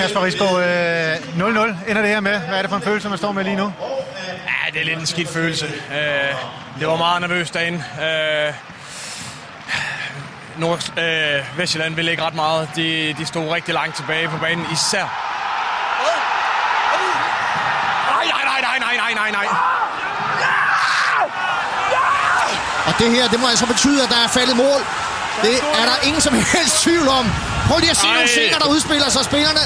Kasper Risgaard, øh, 0-0 ender det her med. Hvad er det for en følelse, man står med lige nu? Ja, det er lidt en skidt følelse. Øh, det var meget nervøst derinde. Øh, Nord, øh, Vestjylland ville ikke ret meget. De, de stod rigtig langt tilbage på banen, især. Nej, nej, nej, nej, nej, nej, nej, nej. Og det her, det må altså betyde, at der er faldet mål. Det er der ingen som helst tvivl om. Prøv lige at se nogle scener, der udspiller sig. Spillerne,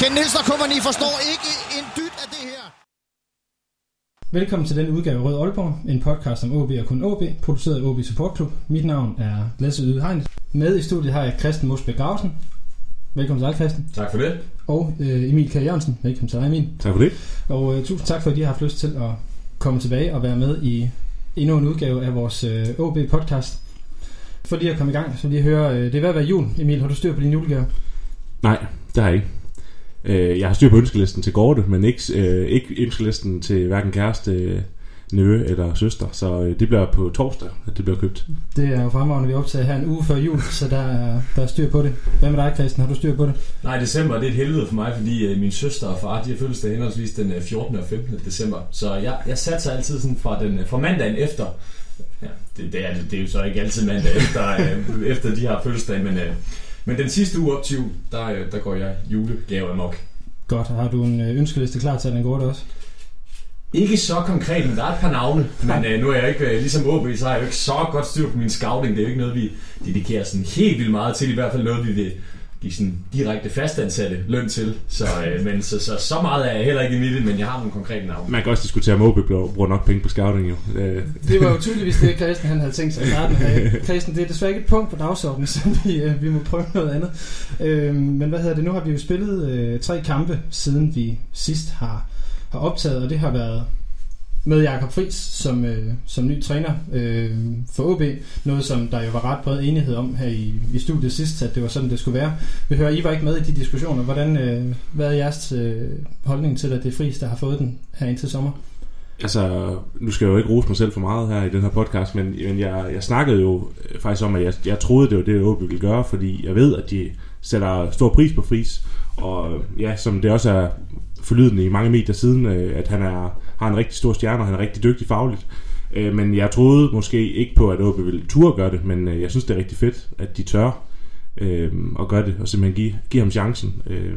Ken Nielsen og kompagni forstår ikke en dyt af det her. Velkommen til den udgave af Rød Aalborg, en podcast om OB og kun OB, produceret af OB Support Club. Mit navn er Lasse Yde Hegnet. Med i studiet har jeg Christian Mosbæk Grausen. Velkommen til dig, Christian. Tak for det. Og øh, Emil K. Jørgensen. Velkommen til dig, Emil. Tak for det. Og øh, tusind tak for, at I har haft lyst til at komme tilbage og være med i endnu en udgave af vores øh, OB-podcast. For lige at komme i gang, så lige høre, øh, det er ved at være jul. Emil, har du styr på din julegave? Nej, det har jeg ikke. Øh, jeg har styr på ønskelisten til Gorte, men ikke, øh, ikke ønskelisten til hverken kæreste, nevø eller søster. Så øh, det bliver på torsdag, at det bliver købt. Det er jo fremragende, vi optager her en uge før jul, så der er, der er styr på det. Hvad med dig, Christian? Har du styr på det? Nej, december det er et helvede for mig, fordi øh, min søster og far de har fødselsdag henholdsvis den øh, 14. og 15. december. Så jeg, jeg satser altid sådan fra, den, fra mandagen efter. Ja, det, det, er, det, det er jo så ikke altid mandag efter, øh, efter de har fødselsdag, men, øh, men den sidste uge op til jul, der, øh, der går jeg julegave amok. Godt. Har du en øh, ønskeliste klar til den går også? Ikke så konkret, men der er et par navne. Men øh, nu er jeg ikke, øh, ligesom OB, så har jeg jo ikke så godt styr på min scouting. Det er jo ikke noget, vi dedikerer sådan helt vildt meget til. I hvert fald noget, vi vil give sådan direkte fastansatte løn til. Så, øh, men så, så, så meget er jeg heller ikke i det, men jeg har nogle konkrete navne. Man kan også diskutere, om OB bruger nok penge på scouting jo. Øh, Det var jo tydeligvis det, Christian han havde tænkt sig at starte med. Christian, det er desværre ikke et punkt på dagsordenen, så vi, øh, vi må prøve noget andet. Øh, men hvad hedder det? Nu har vi jo spillet øh, tre kampe, siden vi sidst har, har optaget, og det har været med Jakob Friis som, øh, som ny træner øh, for OB. Noget, som der jo var ret bred enighed om her i, i studiet sidst, at det var sådan, det skulle være. Vi hører, I var ikke med i de diskussioner. Hvordan, øh, hvad er jeres øh, holdning til, at det er Friis, der har fået den her indtil sommer? altså, nu skal jeg jo ikke rose mig selv for meget her i den her podcast, men, men jeg, jeg snakkede jo øh, faktisk om, at jeg, jeg troede, det var det, OB ville gøre, fordi jeg ved, at de sætter stor pris på Friis. Og øh, ja, som det også er forlydende i mange medier siden, øh, at han er, har en rigtig stor stjerne, og han er rigtig dygtig fagligt. Øh, Men jeg troede måske ikke på, at OB ville turde gøre det, men øh, jeg synes, det er rigtig fedt, at de tør øh, at gøre det, og simpelthen give, give ham chancen. Øh,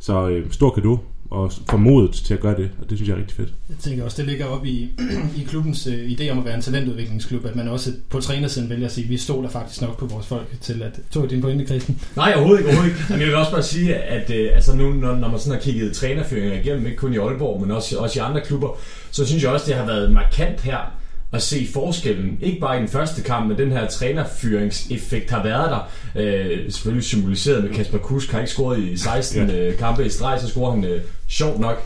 Så øh, stor kado, og få modet til at gøre det, og det synes jeg er rigtig fedt. Jeg tænker også, det ligger op i, i klubbens øh, idé om at være en talentudviklingsklub, at man også på trænersiden vælger at sige, at vi stoler faktisk nok på vores folk til at... Tog din pointe, Christian? Nej, overhovedet ikke. Overhovedet ikke. Men jeg vil også bare sige, at øh, altså nu, når, når man sådan har kigget trænerføringer igennem, ikke kun i Aalborg, men også, også i andre klubber, så synes jeg også, det har været markant her at se forskellen. Ikke bare i den første kamp, men den her trænerfyringseffekt har været der. Øh, selvfølgelig symboliseret med Kasper Kusk, har ikke scoret i 16 ja. kampe i streg, så scorer han øh, sjovt nok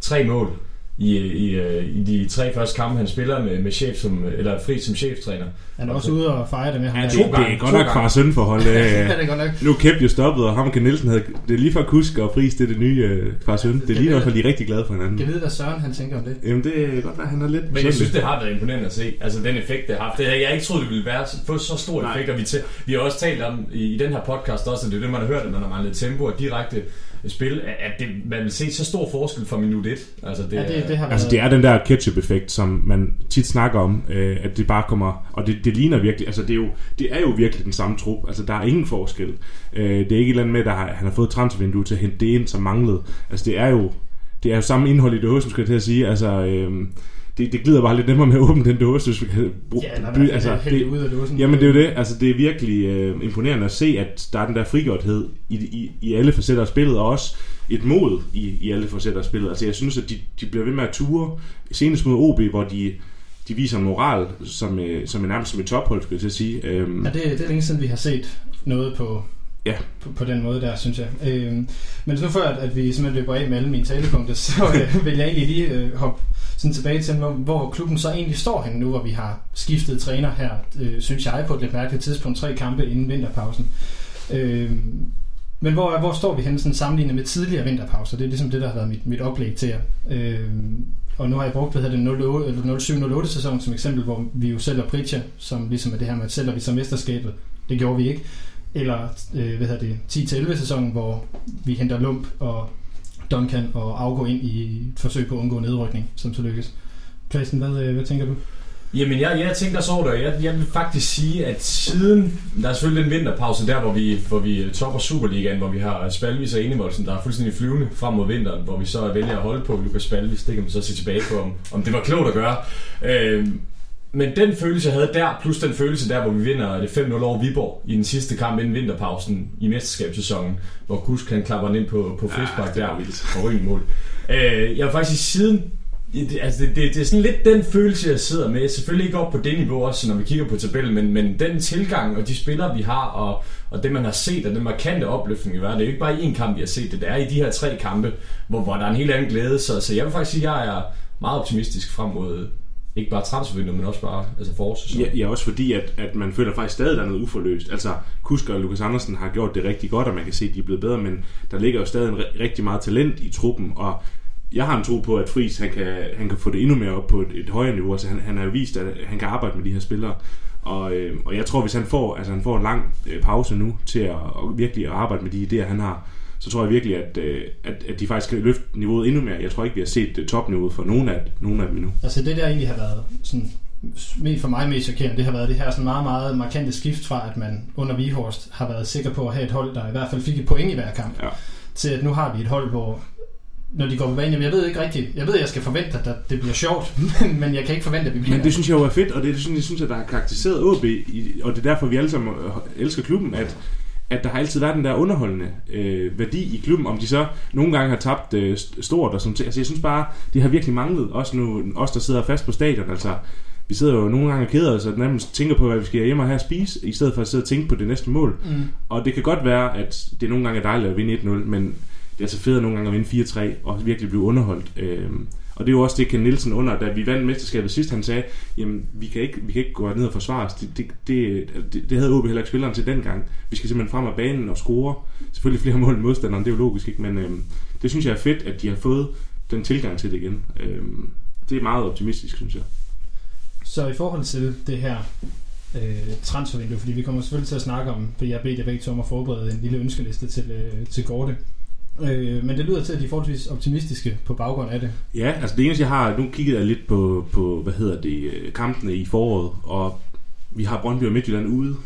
tre mål i, i, øh, i de tre første kampe, han spiller med, med chef som, eller fri som cheftræner. Han er også ude og fejre det med ham. Ja, to det gange, er godt nok far søn forhold. Ja, er- det er godt nok. nu Kæp jo stoppet, og ham og Nielsen havde, det er lige for Kusk og Friis, det er det nye øh, far søn. Det er lige i hvert fald, de er rigtig glade for hinanden. Jeg ved, hvad Søren han tænker om det. Jamen det er godt, at han er lidt Men jeg synes, det har været imponerende at se. Altså den effekt, det har haft. Det havde jeg ikke troet, det ville være få så stor Nej. effekt. Og vi, til, vi har også talt om i, i den her podcast også, at det er det, man har hørt, at man har manglet tempo og direkte spil, at det, man vil se så stor forskel fra minut 1. Altså, det, Ja, det, det har været... Altså det er den der ketchup-effekt, som man tit snakker om, øh, at det bare kommer, og det, det ligner virkelig, altså det er, jo, det er jo virkelig den samme trup, altså der er ingen forskel. Øh, det er ikke et eller andet med, at han har fået et transfervindue til at hente det ind, som manglede. Altså det er jo, det er jo samme indhold i dåsen, skal jeg til at sige, altså øh, det, det glider bare lidt nemmere med at åbne den dåse, hvis vi kan bruge, Ja, fald altså, det, ude af dåsen. Jamen det er jo det, altså det er virkelig øh, imponerende at se, at der er den der frigjorthed i, i, i alle facetter af spillet, og også et mod i, i alle facetter af spillet. Altså jeg synes, at de, de bliver ved med at ture, senest mod OB, hvor de, de viser en moral, som, øh, som er nærmest som et tophold, skulle jeg til at sige. Øhm, Ja, det, det er længe siden, vi har set noget på, Ja. på, på den måde der, synes jeg. Øh, men så før, at, at vi simpelthen løber af med alle mine talepunkter, så øh, vil jeg egentlig lige øh, hoppe sådan tilbage til, hvor, hvor klubben så egentlig står henne nu, hvor vi har skiftet træner her, øh, synes jeg, på et lidt mærkeligt tidspunkt, tre kampe inden vinterpausen. Øh, men hvor, hvor står vi henne sådan sammenlignet med tidligere vinterpauser? Det er ligesom det, der har været mit, mit oplæg til jer. Øh, og nu har jeg brugt hvad hedder det 07-08 sæson som eksempel, hvor vi jo sælger Pritja, som ligesom er det her med, at sælger vi så mesterskabet. Det gjorde vi ikke eller øh, hvad hedder det, 10-11 sæsonen, hvor vi henter Lump og Duncan og afgå ind i et forsøg på at undgå nedrykning, som så lykkes. Christian, hvad, øh, hvad tænker du? Jamen, jeg, jeg tænker så over det, jeg, jeg vil faktisk sige, at siden, der er selvfølgelig den vinterpause der, hvor vi, hvor vi topper Superligaen, hvor vi har Spalvis og Enevoldsen, der er fuldstændig flyvende frem mod vinteren, hvor vi så vælger at holde på Lukas Spalvis, det kan man så se tilbage på, om, om det var klogt at gøre. Øh, men den følelse, jeg havde der, plus den følelse der, hvor vi vinder det 5-0 over Viborg i den sidste kamp inden vinterpausen i mesterskabssæsonen, hvor Kusk kan klapper den ind på, på frispark Ja, der og ryggenmål. Øh, jeg har faktisk siden altså det, det, det er sådan lidt den følelse, jeg sidder med. Selvfølgelig ikke op på det niveau også, når vi kigger på tabellen, men, men den tilgang og de spillere, vi har, og, og det, man har set, og den markante opløftning i verden, det er jo ikke bare i én kamp, vi har set det. Det er i de her tre kampe, hvor, hvor der er en helt anden glæde. Så, så jeg vil faktisk sige, at jeg er meget optimistisk frem mod ikke bare transfervinduet, men også bare altså forårssæsonen. Ja, ja, også fordi, at, at man føler faktisk stadig, at der er noget uforløst. Altså, Kusker og Lukas Andersen har gjort det rigtig godt, og man kan se, at de er blevet bedre, men der ligger jo stadig en, rigtig meget talent i truppen, og jeg har en tro på, at Friis han kan, han kan få det endnu mere op på et, et højere niveau. Altså, han, han har vist, at han kan arbejde med de her spillere. Og, øh, og jeg tror, hvis han får, altså, han får en lang øh, pause nu til at, at virkelig at arbejde med de idéer, han har, så tror jeg virkelig, at, øh, at, at de faktisk kan løfte niveauet endnu mere. Jeg tror ikke, vi har set øh, topniveauet for nogen af, nogen af dem endnu. Altså det der egentlig har været sådan, for mig mest chokerende, det har været det her sådan meget, meget markante skift fra, at man under Vihorst har været sikker på at have et hold, der i hvert fald fik et point i hver kamp, Ja. til at nu har vi et hold, hvor når de går på banen, jeg ved ikke rigtigt, jeg ved, at jeg skal forvente, at det bliver sjovt, men, men jeg kan ikke forvente, at vi bliver Men det synes jeg jo er fedt, og det er sådan, jeg synes, at der har karakteriseret i, og det er derfor, vi alle sammen øh, elsker klubben, at, at der har altid været den der underholdende øh, værdi i klubben, om de så nogle gange har tabt øh, st- stort og sådan. Altså jeg synes bare, det har virkelig manglet, også nu os, der sidder fast på stadion, altså vi sidder jo nogle gange og keder os, og nærmest tænker på, hvad vi skal hjem og have at spise, i stedet for at sidde og tænke på det næste mål. Mm. Og det kan godt være, at det nogle gange er dejligt at vinde 1-0, men det er altså fedt nogle gange at vinde 4-3 og virkelig blive underholdt. Øhm, og det er jo også det, Ken Nielsen under, da vi vandt mesterskabet sidst, han sagde, jamen vi kan ikke, vi kan ikke gå ned og forsvare os. Det, det, det, det, det havde OB heller ikke spilleren til dengang. Vi skal simpelthen frem af banen og score. Selvfølgelig flere mål end modstanderen, det er jo logisk, ikke? men øhm, det synes jeg er fedt, at de har fået den tilgang til det igen. Øhm, det er meget optimistisk, synes jeg. Så i forhold til det her øh, transfervindue, fordi vi kommer selvfølgelig til at snakke om, for jeg bedte jer begge to om at forberede en lille ønskeliste til, øh, til Gorte. Øh, men det lyder til, at de er forholdsvis optimistiske på baggrund af det. Ja, altså det eneste jeg har, nu kiggede jeg lidt på, på hvad hedder det, øh, kampene i foråret, og vi har Brøndby og Midtjylland ude.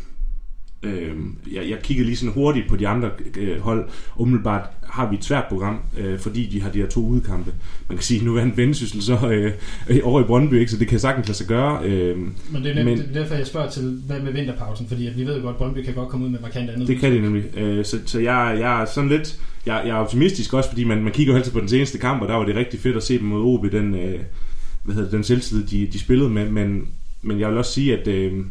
Øhm, jeg, jeg kiggede lige sådan hurtigt på de andre øh, hold. Umiddelbart har vi et svært program, øh, fordi de har de her to udekampe. Man kan sige, at nu vandt Vendsyssel så øh, øh, over i Brøndby, ikke? så det kan sagtens lade sig gøre. Øh, Men det er nemt, Men- det er derfor, jeg spørger til, hvad med vinterpausen? Fordi at vi ved jo godt, at Brøndby kan godt komme ud med markant andet. Det kan de nemlig. Øh, så, så jeg, jeg er sådan lidt... Jeg, jeg er optimistisk også, fordi man, man kigger jo altid på den seneste kamp, og der var det rigtig fedt at se dem mod OB, den, øh, hvad hedder det, den selvtillid, de, de spillede med. Men, men jeg vil også sige, at øh,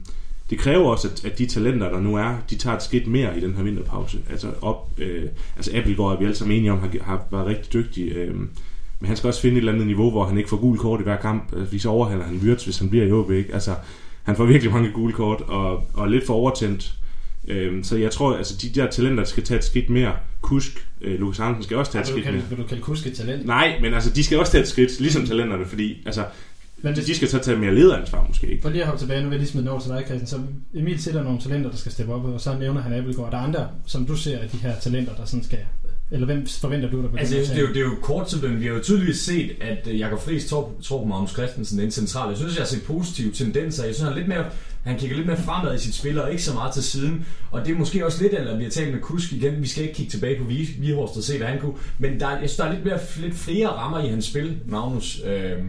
det kræver også, at, at de talenter, der nu er, de tager et skridt mere i den her vinterpause. Altså op... Øh, altså Appelgaard er vi alle sammen enige om, har, har været rigtig dygtig. Øh, men han skal også finde et eller andet niveau, hvor han ikke får gul kort i hver kamp, øh, fordi så overhaler han Wirtz, hvis han bliver i OB. Ikke? Altså, han får virkelig mange gule kort, og, og lidt for overtændt. Øhm, så jeg tror, altså de der talenter skal tage et skridt mere. Kusk, øh, Lukas Andersen skal også tage et skridt kalde, mere. vil du kalde Kusk et talent? Nej, men altså de skal også tage et skridt, ligesom talenterne, fordi altså, Men de skal så tage mere lederansvar måske ikke. For lige at hoppe tilbage, nu vil jeg lige smide den over til dig, Christian. Så Emil sætter nogle talenter, der skal steppe op, og så nævner han Appelgaard. Der er andre, som du ser af de her talenter, der sådan skal... Eller hvem forventer du, der begynder Altså, det er, jo, det er jo kort til dem. Vi har jo tydeligvis set, at øh, Jakob Friis tror, tror på Magnus Christensen, den centrale. Jeg synes, jeg har set positive tendenser. Jeg synes, han, er lidt mere, han kigger lidt mere fremad i sit spil, og ikke så meget til siden. Og det er måske også lidt, eller vi har talt med Kusk igen. Vi skal ikke kigge tilbage på Vi- Vihorst og se, hvad han kunne. Men der, er- jeg synes, der er lidt, mere, lidt flere rammer i hans spil, Magnus. Øhm,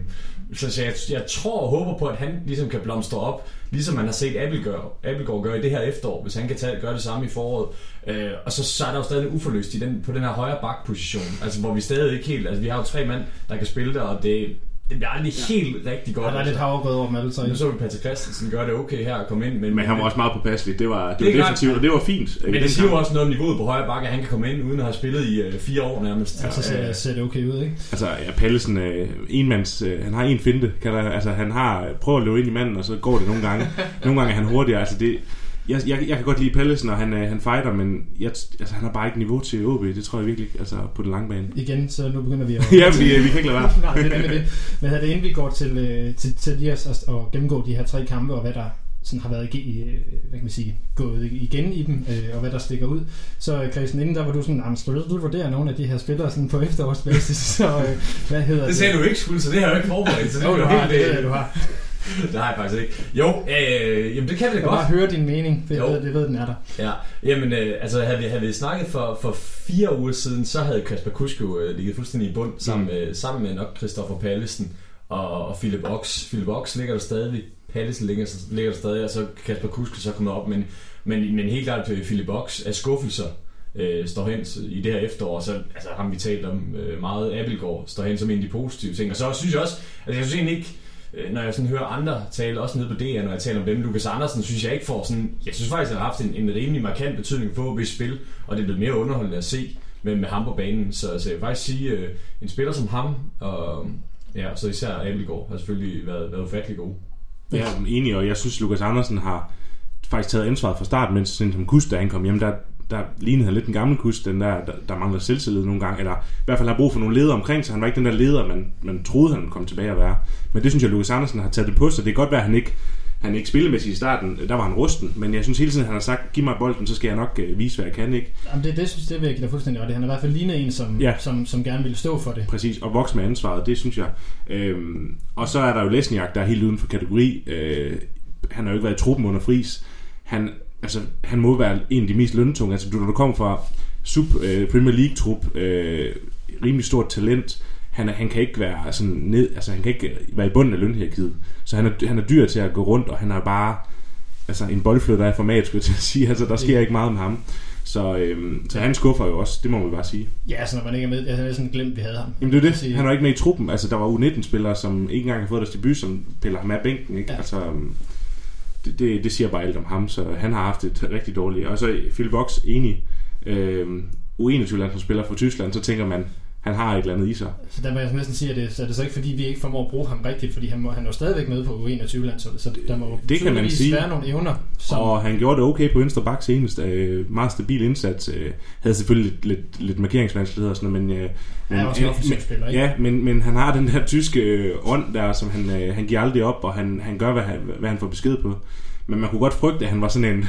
så så jeg, jeg tror og håber på, at han ligesom kan blomstre op, ligesom man har set Appelgaard, Abelgaard gøre i det her efterår, hvis han kan tage, gøre det samme i foråret. Øh, og så, så er der jo stadig uforløst i den, på den her højre bakposition, altså hvor vi stadig ikke helt, altså vi har jo tre mand, der kan spille der, og det, det bliver aldrig helt rigtig godt. Ja, der er lidt altså. havregrød over dem alle. Nu så vi Patrick Christensen gøre det okay her at komme ind, men, Men han var også meget påpasselig. Det var, det Det var defensivt, og det var fint. men det siger jo også noget om niveauet på højre bakke, at han kan komme ind uden at have spillet i øh, fire år nærmest. Ja, så ser, ser det okay ud, ikke? Altså, ja, Pallesen, øh, enmands, øh, han har en finte, kan der, altså han har, prøver at løbe ind i manden, og så går det nogle gange. nogle gange er han hurtigere, altså det, jeg, jeg, jeg kan godt lide Pallesen, og han, øh, han fighter, men jeg, altså, han har bare ikke niveau til OB, det tror jeg virkelig ikke, altså på den lange bane. Igen, så nu begynder vi at... ja, vi, vi kan ikke lade være. Nej, det er nemlig det. Men er det inden vi går til, øh, til, til lige at, at gennemgå de her tre kampe, og hvad der sådan har været i, øh, hvad kan man sige, gået igen i dem, øh, og hvad der stikker ud. Så øh, Christian, inden der var du sådan, nah, skal du, du vurdere nogle af de her spillere sådan på efterårsbasis, så øh, hvad hedder det? Det sagde du ikke skulle, så det har jeg jo ikke forberedt. Så det, Jo, er du har, det øh, jeg, du har. det har jeg faktisk ikke. Jo, øh, jamen det kan vi da Jeg godt. bare høre din mening, jeg Jo. ved, det ved, den er der. Ja, jamen øh, altså havde vi, havde vi snakket for, for fire uger siden, så havde Kasper Kusk jo øh, ligget fuldstændig i bund sammen, med, sammen med nok Christoffer Pallesen og, og Philip Ox. Philip Ox ligger der stadig, Pallesen ligger, ligger der stadig, og så Kasper Kusk er så kommet op, men, men, men helt klart til Philip Ox af skuffelser øh, står hen i det her efterår, så altså, ham vi talt om øh, meget, Abelgaard står hen som en af de positive ting, og så synes jeg også, altså jeg synes egentlig ikke, øh, Øh, når jeg sådan hører andre tale, også nede på DR, når jeg taler om dem, Lukas Andersen, synes jeg ikke får sådan, jeg synes faktisk, at han har haft en, en rimelig markant betydning på hvis spil, og det er blevet mere underholdende at se med, med ham på banen, så, så jeg vil faktisk sige, øh, en spiller som ham, og ja, så især Abelgaard, har selvfølgelig været, været ufattelig god. Jeg er enig, og jeg synes, Lukas Andersen har faktisk taget ansvaret fra start, mens sådan som Kus, da han kom hjem, der, der lignede han lidt den gamle Kus, den der, der, der mangler selvtillid nogle gange, eller i hvert fald har brug for nogle ledere omkring sig. Han var ikke den der leder, man, man troede, han kom tilbage at være. Men det synes jeg, Lukas Andersen har taget det på sig. Det kan godt være, at han ikke han ikke spillemæssigt i starten, der var han rusten, men jeg synes hele tiden, han har sagt, giv mig bolden, så skal jeg nok øh, vise, hvad jeg kan, ikke? Jamen, det, det, synes, det vil jeg give dig fuldstændig ret i. Han er i hvert fald lignet en, som, Ja. som, som gerne ville stå for det. Præcis, og vokse med ansvaret, det synes jeg. Øhm, og så er der jo Lesniak, der er helt uden for kategori. Øh, han har jo ikke været i truppen under fris. Han, altså, han må være en af de mest løntunge. Altså, du, når du kommer fra sub øh, Premier League-trup, øh, rimelig stort talent, han, han kan ikke være sådan ned, altså han kan ikke være i bunden af lønhierarkiet. Så han er, han er dyr til at gå rundt, og han er bare altså en boldflytter af format, skulle jeg til at sige. Altså, der sker ikke meget med ham. Så, øhm, så han skuffer jo også, det må man bare sige. Ja, altså når man ikke er med, jeg havde sådan glemt, vi havde ham. Jamen det er det. Sige- Han var ikke med i truppen. Altså, der var U19-spillere, som ikke engang har fået deres debut, som piller ham af bænken. Ikke? Ja. Ja. Altså, øhm, det, det, det, siger bare alt om ham, så han har haft et rigtig dårligt. Og så Phil Box, enig. Øh, U21-landsholdsspiller fra Tyskland, så tænker man, han har et eller andet i sig. Så der må jeg næsten sige, at det, så er det så ikke fordi, vi ikke formår at bruge ham rigtigt, fordi han, må, han er jo stadigvæk med på U21-landsholdet, så der må Det kan man sige. være nogle evner, som... Og han gjorde det okay på venstre bak senest. Øh, meget stabil indsats. Øh, havde selvfølgelig lidt, lidt, lidt markeringsvanskeligheder og sådan noget, men... Øh, han er også en offensiv spiller, ikke? Ja, men, men han har den der tyske øh, ånd der, som han, øh, han giver aldrig op, og han, han gør, hvad han, hvad han får besked på. Men man kunne godt frygte, at han var sådan en,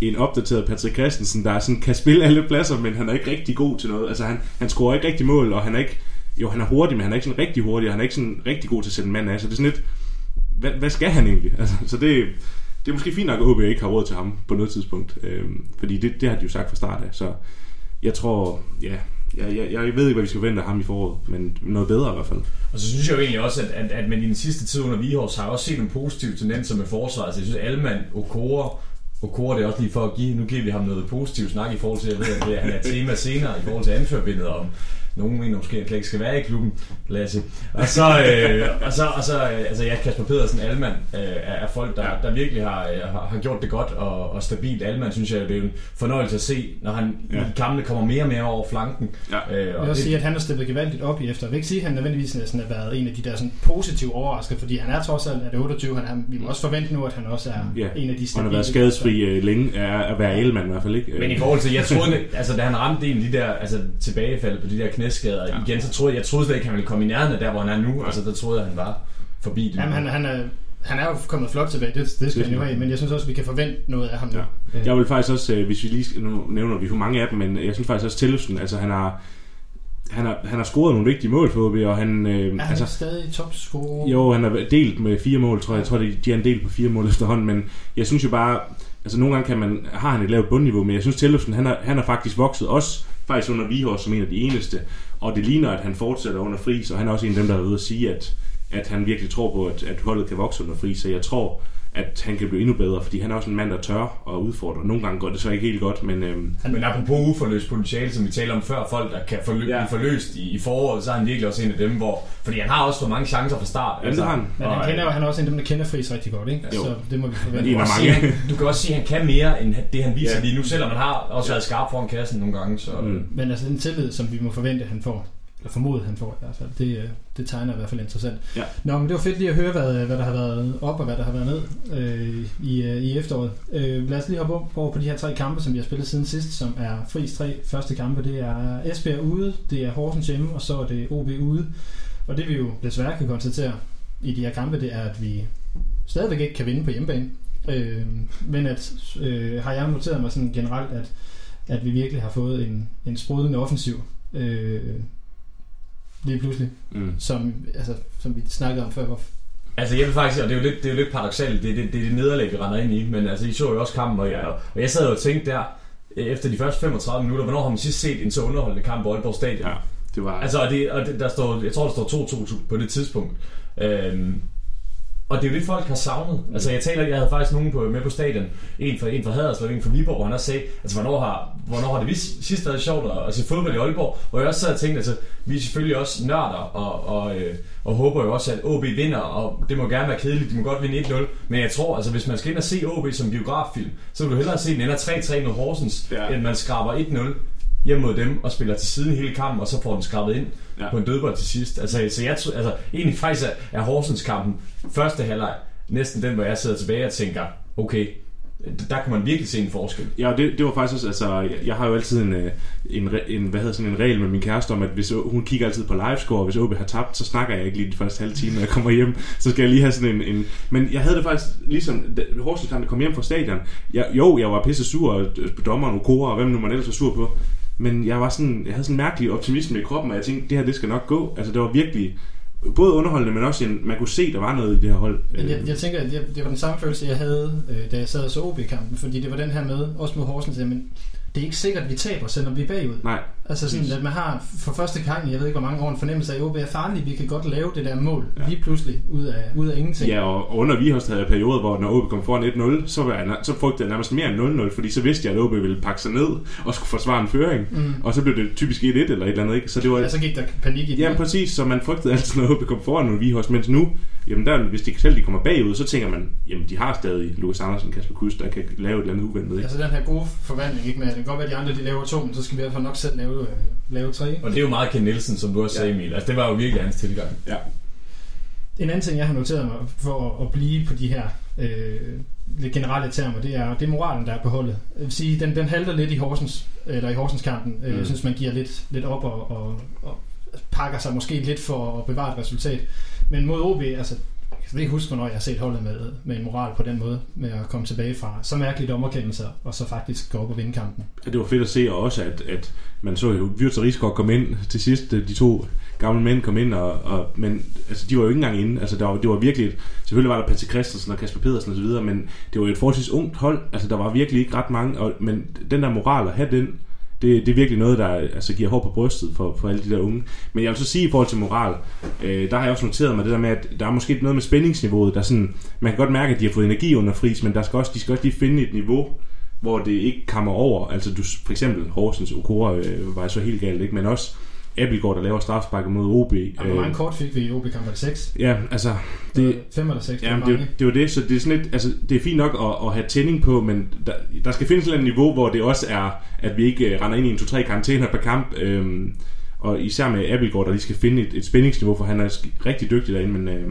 en opdateret Patrick Christensen, der sådan kan spille alle pladser, men han er ikke rigtig god til noget. Altså han, han scorer ikke rigtig mål, og han er ikke... Jo, han er hurtig, men han er ikke sådan rigtig hurtig, og han er ikke sådan rigtig god til at sætte en mand af. Så det er sådan lidt... Hvad, hvad skal han egentlig? Altså, så det, det er måske fint nok, at OB ikke har råd til ham på noget tidspunkt. Øhm, fordi det, det har de jo sagt fra start af. Så jeg tror... Ja, jeg, jeg, jeg ved ikke, hvad vi skal vente af ham i foråret, men noget bedre i hvert fald. Og så synes jeg jo egentlig også, at, at, at man i den sidste tid under Vihors har også set nogle positive tendenser med forsvaret. Altså, jeg synes, Alman, Okora, Okora, det er også lige for at give, nu giver vi ham noget positivt snak i forhold til, jeg ved, at han er tema senere i forhold til anførbindet om, nogen mener måske, at slet ikke skal være i klubben, Lasse. Og så, øh, og så, og så øh, altså ja, Kasper Pedersen, Alman, øh, er, er folk, der, der virkelig har, øh, har, gjort det godt og, og stabilt. Alman synes jeg, det er en fornøjelse at se, når han ja. I kampene kommer mere og mere over flanken. Ja. Øh, Jeg og vil også det- sige, at han har steppet gevaldigt op i efter. Jeg vil ikke sige, at han nødvendigvis sådan har været en af de der sådan positive overraskelser, fordi han er trods alt, er det 28, han er, vi må også forvente nu, at han også er Ja. en af de Han har været skadesfri øh, længe, er at være Elman i hvert fald ikke. Men i forhold til, jeg troede, altså da han ramte en af de der altså, tilbagefald på de der knæskader ja. Ja. igen, så troede jeg, jeg troede slet ikke, han ville komme i nærheden af der, hvor han er nu. Altså der troede jeg, han var forbi det. Jamen, han, han, er, han er jo kommet flot tilbage, det, det skal han jo have, men jeg synes også, vi kan forvente noget af ham nu. Ja. Jeg vil faktisk også, øh, hvis vi lige nu nævner vi for mange af dem, men jeg synes faktisk også Tillefsen, altså han har, han har, han har scoret nogle vigtige mål for OB, og han, øh, Er han altså, stadig topscorer? jo, han har delt med fire mål, tror jeg. Jeg tror, de de har en del på fire mål efterhånden, men jeg synes jo bare, altså nogle gange kan man, har han et lavt bundniveau, men jeg synes Tillefsen, han har, han har faktisk vokset også faktisk under Vihor som en af de eneste, og det ligner, at han fortsætter under fris, og han er også en af dem, der er ude at sige, at, at han virkelig tror på, at, at holdet kan vokse under fris, så jeg tror, at han kan blive endnu bedre, fordi han er også en mand, der tør at udfordre. Nogle gange går det så ikke helt godt, men øhm, Men apropos uforløst potentiale, som vi talte om før, folk der kan forlø- Ja. blive forløst i, i foråret, så er han virkelig også en af dem, hvor... Fordi han har også for mange chancer fra start. Ja, det har han. Men han, kender jo, han er også en af dem, der kender Friis rigtig godt, ikke? Jo. Så det må vi Du forvente. Også mange. sige, han, du kan også sige, at han kan mere, end det han viser Ja. lige nu, selvom han har også været skarp foran kassen nogle gange. Så, Mm. Men altså den tillid, som vi må forvente, han får, eller formodet, han får i hvert fald, det, øh, det tegner i hvert fald interessant. Ja. Nå, men det var fedt lige at høre, hvad, hvad der har været op og hvad der har været ned øh, i, øh, i efteråret. Øh, lad os lige hoppe op- over på de her tre kampe, som vi har spillet siden sidst, som er Friis tre første kampe. Det er Esbjerg ude, det er Horsens hjemme, og så er det OB ude. Og det vi jo desværre kan konstatere i de her kampe, det er, at vi stadigvæk ikke kan vinde på hjemmebane. Øh, men at øh, har jeg noteret mig sådan generelt, at, at vi virkelig har fået en, en sprudlende offensiv. Øh, lige pludselig, Mm. som, altså, som vi snakkede om før, Altså jeg vil faktisk, og det er jo lidt, det er jo lidt paradoxalt, det er det, det, er det nederlag, vi render ind i, men altså I så jo også kampen, og jeg, og jeg sad jo og tænkte der, øh, efter de første 35 minutter, hvornår har man sidst set en så underholdende kamp på Aalborg Stadion? Ja, det var... Altså, og det, og det, der står, jeg tror, der står 2-2 på det tidspunkt. Øhm, og det er jo det, folk har savnet. Altså, jeg taler, jeg havde faktisk nogen på, med på stadion. En fra, en fra Haderslev, en fra Viborg, hvor han også sagde, altså, hvornår har, hvornår har det vist, sidst været sjovt at, at se fodbold i Aalborg? Hvor jeg også sad og tænkte, altså, vi er selvfølgelig også nørder, og, og, øh, og håber jo også, at OB vinder, og det må gerne være kedeligt, de må godt vinde 1-0. Men jeg tror, altså, hvis man skal ind og se OB som biograffilm, så vil du hellere se den ender 3-3 mod Horsens, ja. end man skraber 1-0 hjem mod dem og spiller til siden hele kampen, og så får den skrabet ind Ja. på en dødbold til sidst. Altså, så jeg, altså, egentlig faktisk er, er Horsens kampen første halvleg næsten den, hvor jeg sidder tilbage og tænker, okay, der kan man virkelig se en forskel. Ja, det, det var faktisk også, altså, jeg, jeg har jo altid en, øh, en, en, hvad hedder sådan en regel med min kæreste om, at hvis hun kigger altid på livescore, og hvis OB har tabt, så snakker jeg ikke lige de første halve time, når jeg kommer hjem, så skal jeg lige have sådan en, en men jeg havde det faktisk ligesom, da Horsens kamp kom hjem fra stadion, jeg, jo, jeg var pisse sur, og dommeren Okora, og hvem nu man ellers var sur på, men jeg var sådan, jeg havde sådan en mærkelig optimisme i kroppen, og jeg tænkte, det her, det skal nok gå, altså det var virkelig, både underholdende, men også en, man kunne se, der var noget i det her hold. Men jeg, jeg tænker, at jeg, det var den samme følelse, jeg havde, øh, da jeg sad og så OB-kampen, fordi det var den her med, også mod Horsens, men det er ikke sikkert, at vi taber, selvom vi er bagud. Nej, Altså sådan, at man har for første gang, jeg ved ikke hvor mange år, en fornemmelse af, at OB er farlig, vi kan godt lave det der mål, Ja. lige pludselig, ud af, ud af ingenting. Ja, og, under Vihost havde jeg perioder, hvor når OB kom foran 1-0, så, var jeg, så frugtede jeg nærmest mere end 0-0, fordi så vidste jeg, at OB ville pakke sig ned og skulle forsvare en føring. Mm. Og så blev det typisk 1-1 eller et eller andet, ikke? Så det var... Ja, så gik der panik i det. Ja, præcis, så man frygtede altid, når OB kom foran mod Vihost, mens nu, jamen der, hvis de selv de kommer bagud, så tænker man, jamen de har stadig Lukas Andersen, Kasper Kuss, der kan lave et eller andet uventet, ikke? Altså den her gode forvandling, ikke med, det kan godt være, at de andre de laver to, men så skal vi i hvert fald nok selv lave, øh, lave tre. Og det er jo meget Ken Nielsen, som du også sagde, Emil. Altså, det var jo virkelig hans tilgang. Ja. En anden ting, jeg har noteret mig for at, at blive på de her øh, lidt generelle termer, det er, det er moralen, der er på holdet. Jeg vil sige, den, den halter lidt i Horsens, eller i Horsens-kampen. Øh, Mm. Jeg synes, man giver lidt, lidt op og, og, og pakker sig måske lidt for at bevare et resultat. Men mod OB, altså, jeg kan ikke huske, hvornår jeg har set holdet med, med en moral på den måde, med at komme tilbage fra så mærkelige dommerkendelser, og så faktisk gå op og vinde kampen. Ja, det var fedt at se, og også at, at man så jo Virtus og Rigsgaard komme ind til sidst, de to gamle mænd kom ind, og, og, men altså, de var jo ikke engang inde. Altså, der var, det var virkelig, selvfølgelig var der Patrick Christensen og Kasper Pedersen osv., men det var jo et forholdsvis ungt hold. Altså, der var virkelig ikke ret mange, og, men den der moral at have den, det, det er virkelig noget, der altså, giver hår på brystet for, for alle de der unge. Men jeg vil så sige i forhold til moral, øh, der har jeg også noteret mig det der med, at der er måske noget med spændingsniveauet, der sådan, man kan godt mærke, at de har fået energi under fris, men der skal også, de skal også lige finde et niveau, hvor det ikke kommer over. Altså du, for eksempel Horsens Okora øh, var så helt galt, ikke? men også Abelgaard, der laver strafsparket mod OB. Og hvor mange kort fik vi i OB-kampen? 6? ja, altså, det, 5 eller 6? Ja, det, det var det, så det er sådan lidt, altså, det er fint nok at, at have tænding på, men der, der skal findes et eller andet niveau, hvor det også er, at vi ikke øh, render ind i en 2-3 karantæner per kamp, øhm, og især med Abelgaard, der lige skal finde et, et spændingsniveau, for han er rigtig dygtig derinde, men, øh,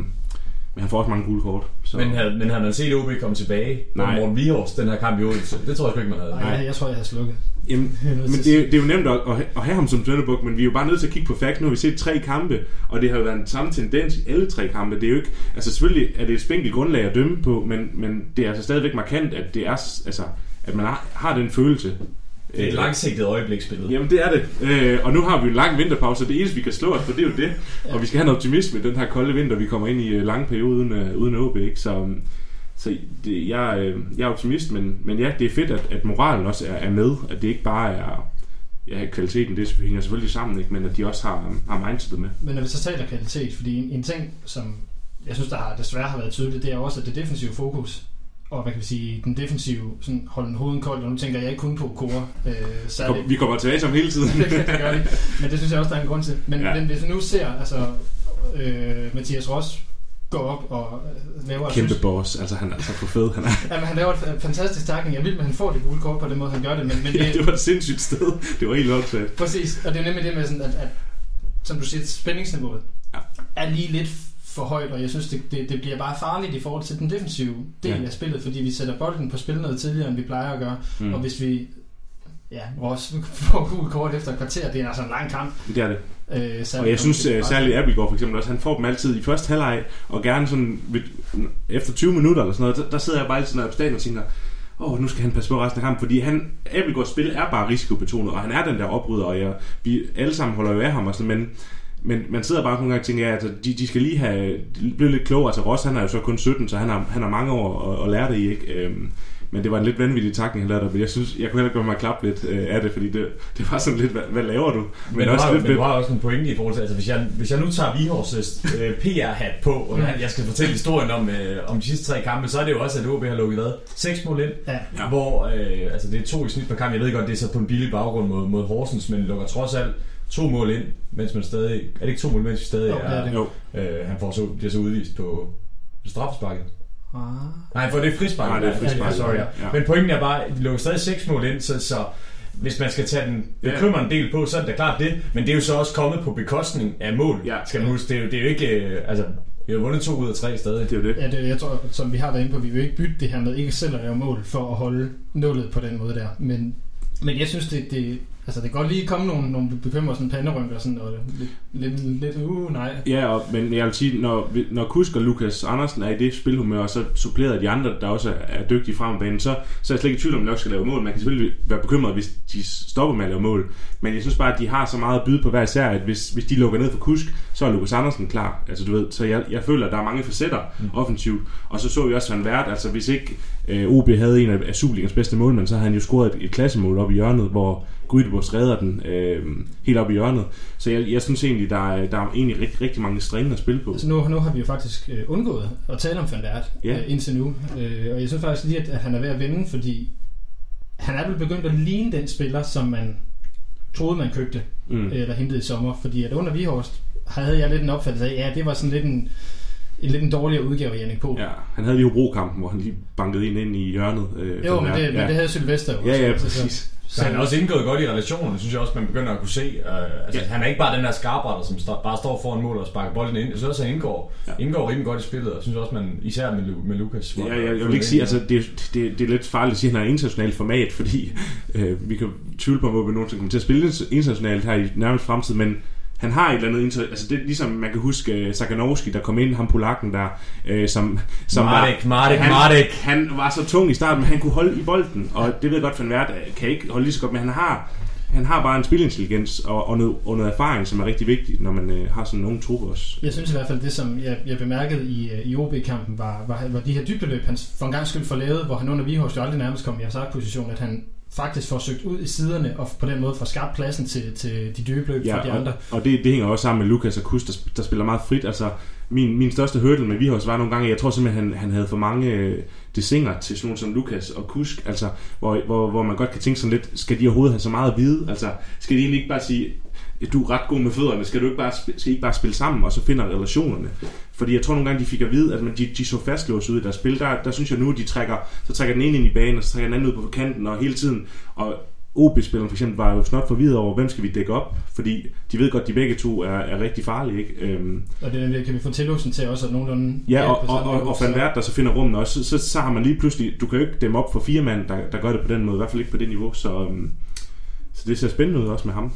men han får også mange gule kort. Så. Men havde, men havde man set OB komme tilbage Nej. Morten Vihors, den her kamp i Odense? Det tror jeg sgu ikke, man havde. Nej, jeg, jeg tror, jeg har slukket. Jamen, men det, er, det er jo nemt at, at, have ham som Sønderbuk, men vi er jo bare nødt til at kigge på fact. Nu har vi set tre kampe, og det har jo været den samme tendens i alle tre kampe. Det er jo ikke, altså selvfølgelig er det et spinkelt grundlag at dømme på, men, men det er altså stadigvæk markant, at det er, altså, at man har, har den følelse. Det er et langsigtet øjebliksbillede. Jamen det er det. Øh, og nu har vi en lang vinterpause, og det eneste vi kan slå os på, det er jo det. Og vi skal have noget optimisme i den her kolde vinter, vi kommer ind i øh, lange periode uden, øh, uden OB. Ikke? Så, øhm, så det, jeg, øh, jeg er optimist, men, men ja, det er fedt, at, at moralen også er, er med. At det ikke bare er ja, kvaliteten, det hænger selvfølgelig sammen, ikke? men at de også har, har mindsetet med. Men når vi så taler kvalitet, fordi en, en ting, som jeg synes, der har, desværre har været tydeligt, det er også, at det defensive fokus, og hvad kan vi sige, den defensive, sådan holde hovedet koldt, og nu tænker jeg ikke kun på Kora, øh, særligt. Vi kommer tilbage som hele tiden. det gør vi. Men det synes jeg også, der er en grund til. Men, ja. men hvis vi nu ser, altså, øh, Mathias Ross gå op og øh, laver... Kæmpe synes- boss, altså han er så for fed. Han er, Jamen, han laver et fa- fantastisk takling. Jeg vil, at han får det gule kort på den måde, han gør det. Men, men det, ja, det var et sindssygt sted. Det var helt åndssvagt. Præcis, og det er nemlig det med, sådan, at, at som du siger, spændingsniveauet Ja. er lige lidt for højt, og jeg synes, det, det, det bliver bare farligt i forhold til den defensive del Ja. af spillet, fordi vi sætter bolden på spil noget tidligere, end vi plejer at gøre, mm. og hvis vi ja, vores får gul kort efter et kvarter. Det er altså en lang kamp. Det er det. Øh, Og jeg synes uh, særligt Abelgaard for eksempel også, han får dem altid i første halvleg, og gerne sådan ved, efter 20 minutter eller sådan noget, der, der sidder jeg bare altid, på stadion og tænker, åh, oh, nu skal han passe på resten af kampen, fordi han, Abelgaards spil er bare risikobetonet, og han er den der opryder, og jeg, vi alle sammen holder jo af ham og sådan, men men man sidder bare nogle gange og tænker, ja, altså, de, de skal lige have blive lidt klogere. Altså Ross, han er jo så kun 17, så han har, han har mange år at, at lære det i, ikke? Øhm, men det var en lidt vanvittig takning, han lavede der, men jeg synes, jeg kunne heller ikke gøre mig at klappe lidt øh, af det, fordi det, det var sådan lidt, hvad, hvad laver du? Men, men, du, har, men du har også en pointe i forhold til, altså hvis jeg, hvis jeg nu tager Vihors øh, PR-hat på, og jeg, jeg skal fortælle historien om, øh, om de sidste tre kampe, så er det jo også, at OB har lukket hvad? Seks mål ind, Ja. Hvor øh, altså det er to i snit per kamp. Jeg ved godt, det er så på en billig baggrund mod, mod Horsens, men lukker trods alt to mål ind, mens man stadig... Er det ikke to mål, mens vi stadig Jo, det er det. Jo, Øh, han får så, bliver så udvist på straffesparket. Ah. Nej, for det er frispark. Nej, det er frispark. Ja, sorry, ja. Ja. Men pointen er bare, at de lukker stadig seks mål ind, så, så hvis man skal tage den bekymrende del på, så er det da klart det. Men det er jo så også kommet på bekostning af mål. Ja. Skal man huske, det er jo, det er jo ikke... øh, Altså, vi har vundet to ud af tre stadig. det er det. Ja, det, jeg tror, som vi har været inde på, vi vil ikke bytte det her med ikke selv at lave mål for at holde nullet på den måde der. Men, men jeg synes, det, det, altså det kan godt lige komme nogle, nogle bekymrede sådan panderynker sådan, og lidt, lidt, lidt uh, nej. Ja, og, men jeg vil sige, når, når Kusk og Lukas Andersen er i det spilhumør, og så suppleret af de andre, der også er, dygtige frem banen, så, så er jeg slet ikke i tvivl om, at de nok skal lave mål. Man kan selvfølgelig være bekymret, hvis de stopper med at lave mål. Men jeg synes bare, at de har så meget at byde på hver især, at hvis, hvis de lukker ned for Kusk, så er Lukas Andersen klar. Altså du ved, så jeg, jeg føler, at der er mange facetter mm. offensivt. Og så så vi også Van Vært, altså hvis ikke øh, OB havde en af, af Superligans bedste målmænd, så havde han jo scoret et, et klassemål op i hjørnet, hvor Grydebos redder den øh, helt op i hjørnet. Så jeg, jeg synes egentlig, der er, der er egentlig rigtig, rigtig mange strenge at spille på. Altså nu, nu har vi jo faktisk øh, undgået at tale om Van Vært Ja. øh, indtil nu. Øh, og jeg synes faktisk lige, at, at han er ved at vinde, fordi han er vel begyndt at ligne den spiller, som man troede, man købte Mm. eller hentede i sommer. Fordi at under Vihorst havde jeg lidt en opfattelse af, ja, det var sådan lidt en, en lidt en dårligere udgave af Jannik Pohl. Ja, han havde lige Hobro-kampen, hvor han lige bankede en ind i hjørnet. Øh, Jo, men det, men ja. det havde Sylvester jo Ja, ja, Altså, så- han er også indgået godt i relationen, synes jeg også, man begynder at kunne se. Uh, altså, Ja. Han er ikke bare den der skarpretter, som står, bare står foran mål og sparker bolden ind. Jeg synes også, han indgår, Ja. ja. indgår rimelig godt i spillet, og synes også, man, især med, Lu- med Lukas. Ja, han jeg, har jeg vil ikke sige, altså det, det, det er lidt farligt at sige, at han er internationalt format, fordi øh, vi kan tvivle på, hvor vi nogensinde kommer til at spille internationalt her i nærmest fremtid, men han har et eller andet inter... Altså det er ligesom, man kan huske uh, Sakanovski, der kom ind, ham polakken der, øh, som, som Marek, Marek, han, Marek. Han var så tung i starten, men han kunne holde i bolden, og det ved jeg godt, Van Vært øh, kan ikke holde lige så godt, men han har, han har bare en spilintelligens og, og, noget, og noget erfaring, som er rigtig vigtigt, når man øh, har sådan nogle trupper også. Jeg synes i hvert fald, det som jeg, jeg bemærkede i, øh, i OB-kampen, var, var, var de her dybdeløb, han for en gang skyld får lavet, hvor han under Vihorst jo aldrig nærmest kom i position, at han faktisk får søgt ud i siderne, og på den måde får skabt pladsen til, til de dybe løb for de og, andre. og det, det hænger også sammen med Lukas og Kus, der, der spiller meget frit. Altså, min, min største hurdle med Vihos var nogle gange, jeg tror simpelthen, han, han havde for mange øh, desinger til sådan nogle som Lukas og Kusk, altså, hvor, hvor, hvor man godt kan tænke sådan lidt, skal de overhovedet have så meget at vide? Altså, skal de egentlig ikke bare sige, du er ret god med fødderne, skal du ikke bare, skal I ikke bare spille sammen, og så finder relationerne? Fordi jeg tror nogle gange, de fik at vide, at man, de, de så fastlåst ud i deres spil. Der, der synes jeg nu, at de trækker, så trækker den ene ind i banen, og så trækker den anden ud på kanten, og hele tiden, og OB-spilleren for eksempel var jo snart forvirret over, hvem skal vi dække op? Fordi de ved godt, de begge to er, er rigtig farlige, ikke? Øhm, Og det er nemlig, kan vi få tilhøvelsen til også at nogenlunde... ja, og, og, og, og så- Van Vært, der så finder rummet også, så, så, så har man lige pludselig, du kan jo ikke dem op for fire mand, der, der gør det på den måde, i hvert fald ikke på det niveau, så, øhm, så det ser spændende ud også med ham.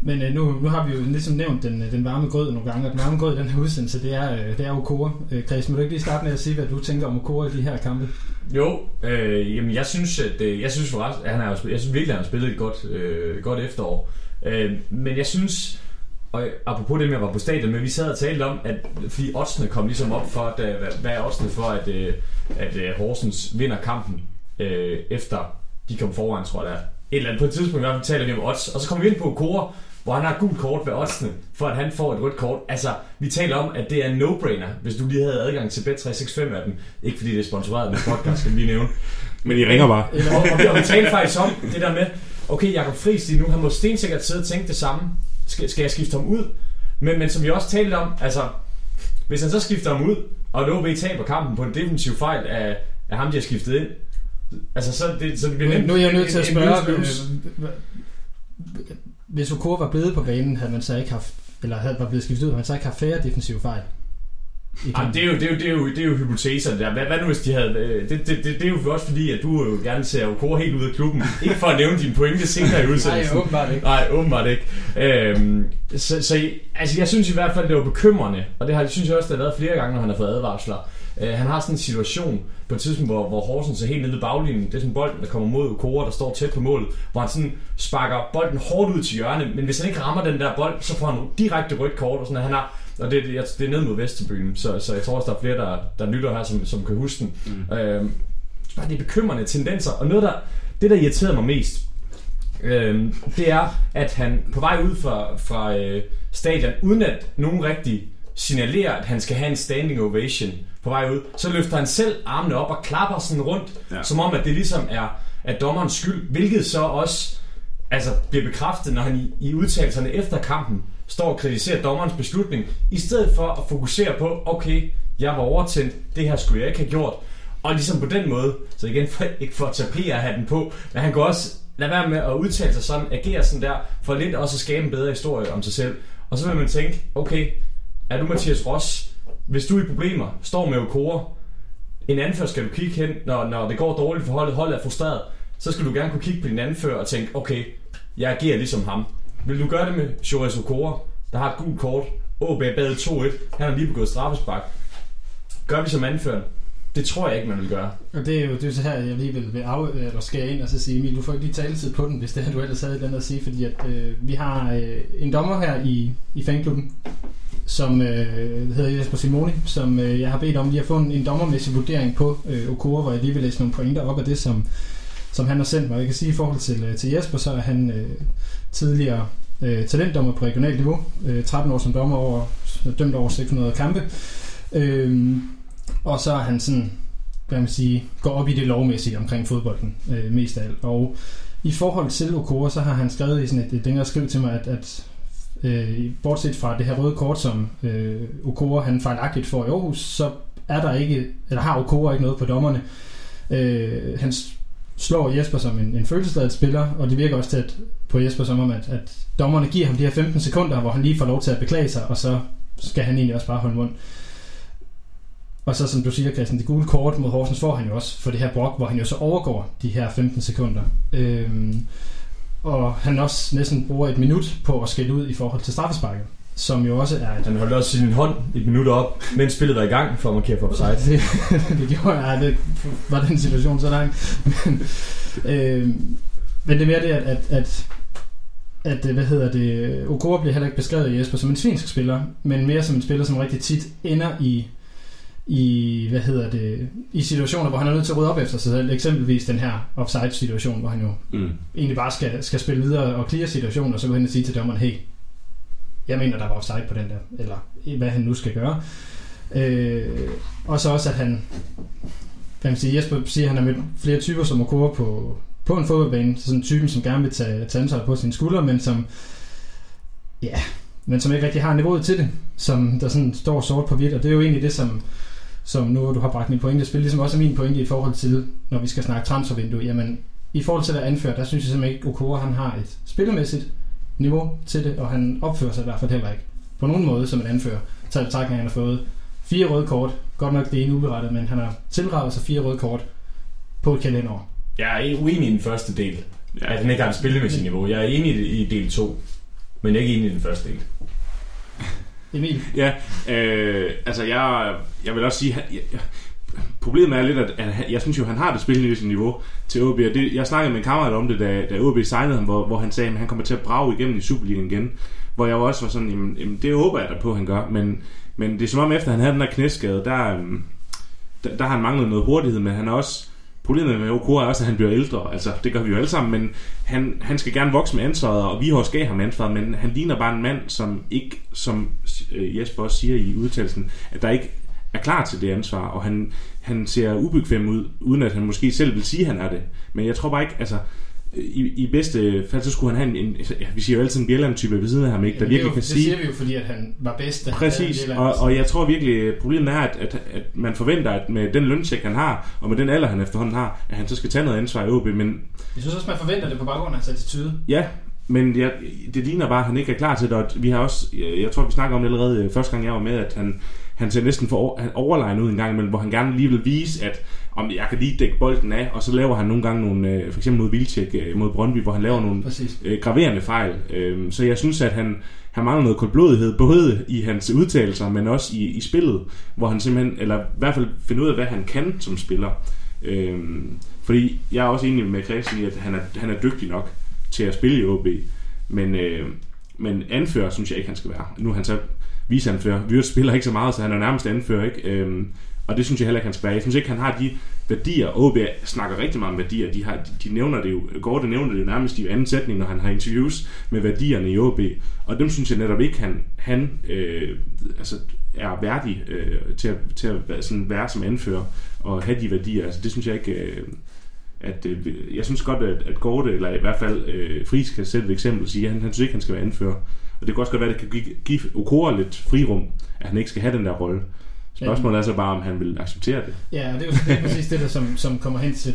Men øh, nu, nu har vi jo ligesom nævnt den, øh, den varme grød nogle gange, og den varme grød i den her udsendelse, det er, øh, det er Okora. Øh, Chris, må du ikke lige starte med at sige, hvad du tænker om Okora i de her kampe? Jo, øh, jamen jeg synes, at øh, jeg synes forresten, at han har, jeg synes virkelig, at han har spillet et godt, øh, godt efterår. Øh, men jeg synes, og apropos det med at være på stadion, men vi sad og talte om, at fordi oddsene kom ligesom op for, at, øh, hvad, hvad er oddsene for, at, øh, at øh, Horsens vinder kampen, øh, efter de kom foran, tror jeg der. Et eller andet, på et tidspunkt i hvert fald taler vi om odds, og så kommer vi ind på Kora, hvor han har gult kort ved oddsene, for at han får et rødt kort. Altså, vi taler om, at det er en no-brainer, hvis du lige havde adgang til Bet365 af dem. Ikke fordi det er sponsoreret med podcast, skal vi lige nævne. Men I ringer bare. Og, og, vi, og vi talte faktisk om det der med, okay, Jakob Friis lige nu, han må stensikkert sidde og tænke det samme. Skal, skal jeg skifte ham ud? Men, men som vi også talte om, altså, hvis han så skifter ham ud, og et OB taber kampen på en defensiv fejl af, af ham, de har skiftet ind, altså så det, så det bliver nu, nemt nu er jeg nødt til at spørge, øh, hva- hvis Okora var blevet på banen, havde man så ikke haft, eller havde var blevet skiftet ud, havde man så ikke haft færre defensive fejl? Jamen, det, er jo, det, er jo, det, er jo, det er jo hypoteser der. Hvad, hvad nu hvis de havde... øh, Det, det, det, det er jo også fordi, at du jo gerne ser Okora helt ud af klubben. Ikke for at nævne dine pointe senere i udsendelsen. Nej, åbenbart ikke. Nej, åbenbart ikke. Øhm, så, så altså, jeg synes i hvert fald, det var bekymrende. Og det har, synes jeg også, det har været flere gange, når han har fået advarsler. Øh, han har sådan en situation på et tidspunkt, hvor, hvor Horsens er helt nede ved baglinjen. Det er sådan bolden, der kommer mod Okora, der står tæt på målet. Hvor han sådan sparker bolden hårdt ud til hjørnet. Men hvis han ikke rammer den der bold, så får han direkte rødt kort. Og sådan, at han har og det, det, det er ned mod Vesterbyen, så, så jeg tror også, der er flere, der, der lytter her, som, som kan huske den. Mm. Øhm, bare det er bekymrende tendenser, og noget, der, det, der irriterede mig mest, øhm, det er, at han på vej ud fra, fra øh, stadion, uden at nogen rigtig signalerer, at han skal have en standing ovation på vej ud, så løfter han selv armene op og klapper sådan rundt, ja. Som om, at det ligesom er, er dommerens skyld, hvilket så også altså, bliver bekræftet, når han i, i udtalelserne efter kampen står og kritiserer dommerens beslutning, i stedet for at fokusere på, okay, jeg var overtændt, det her skulle jeg ikke have gjort. Og ligesom på den måde, så igen, for, ikke for at tage hatten på, men han kan også lade være med at udtale sig sådan, agere sådan der, for lidt også at skabe en bedre historie om sig selv. Og så vil man tænke, okay, er du Mathias Ross? Hvis du er i problemer, står med Okora, en anfører skal du kigge hen, når, når det går dårligt for holdet, holdet er frustreret, så skal du gerne kunne kigge på din anfører og tænke, okay, jeg agerer ligesom ham. Vil du gøre det med Chores Okora, der har et gult kort, OB bad 2-1, han har lige begået straffespark. Gør vi som anfører? Det tror jeg ikke, man vil gøre. Og det er jo, det er så her, jeg lige vil, vil af, eller skære ind og så sige, Emil, du får ikke lige taletid på den, hvis det er, du ellers havde et eller andet at sige, fordi at, øh, vi har øh, en dommer her i, i fanklubben, som øh, hedder Jesper Simoni, som øh, jeg har bedt om lige at få en, en dommermæssig vurdering på øh, Okora, hvor jeg lige vil læse nogle pointer op af det, som, som han har sendt mig. Jeg kan sige, i forhold til, øh, til Jesper, så er han øh, tidligere øh, talentdommer på regionalt niveau, øh, 13 år som dommer over, dømt over 600 kampe, øh, og så er han sådan, hvad man sige, går op i det lovmæssige omkring fodbolden øh, mest af alt. Og i forhold til Okora, så har han skrevet i sådan et, et længere skriv til mig, at, at øh, bortset fra det her røde kort, som øh, Okora han fejlagtigt får i Aarhus, så er der ikke, eller har Okora ikke noget på dommerne. Øh, han slår Jesper som en, en følelsesladet spiller, og det virker også til at, på Jesper som om, at, at dommerne giver ham de her 15 sekunder, hvor han lige får lov til at beklage sig, og så skal han egentlig også bare holde mund. Og så som du siger, Christian, det gule kort mod Horsens får han jo også for det her brok, hvor han jo så overgår de her 15 sekunder. Øhm, og han også næsten bruger et minut på at skælde ud i forhold til straffesparket, som jo også er et Han holdt også sin hånd et minut op, mens spillet var i gang, for at markere for offside. det, det gjorde jeg, det var den situation så lang. Men, øh, men det er mere det, at, at, at, at hvad hedder det, Okora bliver heller ikke beskrevet af Jesper som en svinsk spiller, men mere som en spiller, som rigtig tit ender i, i, hvad hedder det, i situationer, hvor han er nødt til at rydde op efter sig selv. Eksempelvis den her offside-situation, hvor han jo Mm. egentlig bare skal, skal spille videre og clear situationen, og så gå hen og sige til dommeren, hey, jeg mener, der var offside på den der, eller hvad han nu skal gøre. Øh, og så også, at han, kan man sige, Jesper siger, at han har mødt flere typer som Okora på, på en fodboldbane, så sådan typen, som gerne vil tage, tage ansvar på sine skuldre, men som, ja, men som ikke rigtig har niveauet til det, som der sådan står sort på hvidt, og det er jo egentlig det, som, som nu du har bragt min pointe i spil, ligesom også er min pointe i forhold til, når vi skal snakke transfervindue, jamen i forhold til at anføre, der synes jeg simpelthen ikke, Okora han har et spillemæssigt niveau til det, og han opfører sig i hvert fald heller ikke på nogen måde som en anfører. Taget i betragtning, at han har fået fire røde kort, godt nok det ene uberettet, men han har tilraget sig fire røde kort på et kalenderår. Jeg er uenig i den første del, Ja. at han ikke har et spillemæssigt niveau. Jeg er enig i del 2, men jeg er ikke enig i den første del. Emil, Ja, øh, altså jeg, jeg vil også sige, jeg, jeg, problemet er lidt, at, at jeg synes jo, han har det spillemæssige niveau til OB. Og det, jeg snakkede med en kammerat om det, da, da OB signede ham, hvor, hvor han sagde, at han kommer til at brage igennem i Superligaen igen. Hvor jeg også var sådan, jamen, jamen det håber jeg da på, at han gør. Men, men det er som om, efter han havde den der knæskade, der, øhm, der, der har han manglet noget hurtighed, men han er også... Problemet med Okura er også, at han bliver ældre. Altså, det gør vi jo alle sammen, men han, han skal gerne vokse med ansvaret, og vi har også gav ham ansvaret, men han ligner bare en mand, som ikke, som øh, Jesper også siger i udtalelsen, at der ikke er klar til det ansvar, og han, han ser ubekvem ud, uden at han måske selv vil sige, at han er det. Men jeg tror bare ikke, altså, i, i bedste fald, så skulle han have en, en ja, vi siger jo altid en Bjelland-type ved siden af ham, ikke, der Jamen, det, er virkelig jo, kan det sige... siger vi jo, fordi at han var bedst. Præcis, det og, og jeg tror virkelig, problemet er, at, at, at man forventer, at med den lønsjek, han har, og med den alder, han efterhånden har, at han så skal tage noget ansvar i OB, men Jeg synes også, man forventer det på baggrund af hans attitude. ja, men jeg, det ligner bare, at han ikke er klar til det. Og vi har også, jeg, jeg tror, vi snakker om det allerede øh, første gang, jeg var med, at han, han ser næsten for han overlegen ud en gang imellem, hvor han gerne lige vil vise, at om jeg kan lige dække bolden af, og så laver han nogle gange nogle, øh, for eksempel mod Vildtjek øh, mod Brøndby, hvor han laver nogle Præcis. øh, graverende fejl. Øh, så jeg synes, at han, han mangler noget koldblodighed, både i hans udtalelser, men også i, i spillet, hvor han simpelthen, eller i hvert fald finder ud af, hvad han kan som spiller. Øh, fordi jeg er også enig med Christian i, at han er, han er dygtig nok til at spille i OB, men, øh, men anfører synes jeg ikke, han skal være. Nu er han så viseanfører. Vyrt spiller ikke så meget, så han er nærmest anfører, ikke? Øhm, og det synes jeg heller ikke, han skal være. Jeg synes ikke, han har de værdier. OB snakker rigtig meget om værdier. De, har, de nævner det jo, Gorte nævner det jo nærmest i anden sætning, når han har interviews med værdierne i OB. Og dem synes jeg netop ikke, han, han øh, altså, er værdig øh, til, at, til at være, sådan, være som anfører og have de værdier. Altså, det synes jeg ikke... Øh, at øh, jeg synes godt, at, at Gorte, eller i hvert fald øh, Friis kan sætte et eksempel og sige, at han, han synes ikke, han skal være anfører. Og det kan også godt være, at det kan give, give Okora lidt frirum, at han ikke skal have den der rolle. Spørgsmålet er så bare, om han vil acceptere det. Ja, og det er jo det er præcis det, der som, som kommer hen til,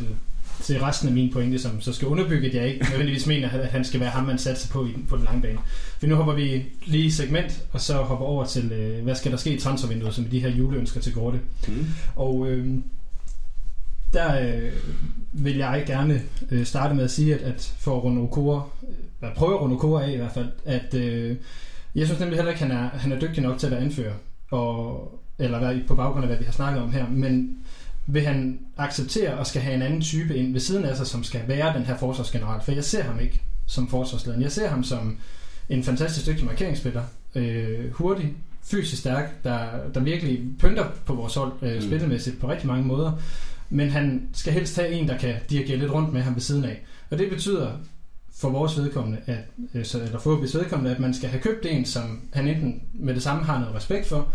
til resten af min pointe, som så skal underbygge, at jeg ikke nødvendigvis mener, at han skal være ham, man satser på i, på den lange bane. For nu hopper vi lige i segment, og så hopper over til, øh, hvad skal der ske i transfervinduet, som de her juleønsker til Gorte. Mm. Og øh, der øh, vil jeg gerne øh, starte med at sige, at, at for at runde Okora, øh, at prøve at runde Okora af i hvert fald, at øh, jeg synes nemlig heller ikke, at han er, han er dygtig nok til at være anfører, og, eller være på baggrund af, hvad vi har snakket om her, men vil han acceptere og skal have en anden type ind ved siden af sig, som skal være den her forsvarsgeneral? For jeg ser ham ikke som forsvarsleder. Jeg ser ham som en fantastisk dygtig markeringsspiller. Øh, hurtig, fysisk stærk, der, der virkelig pynter på vores hold øh, Mm. spillemæssigt på rigtig mange måder. Men han skal helst have en, der kan dirigere lidt rundt med ham ved siden af. Og det betyder for vores vedkommende, at, øh, så- eller for OB's vedkommende, at man skal have købt en, som han enten med det samme har noget respekt for,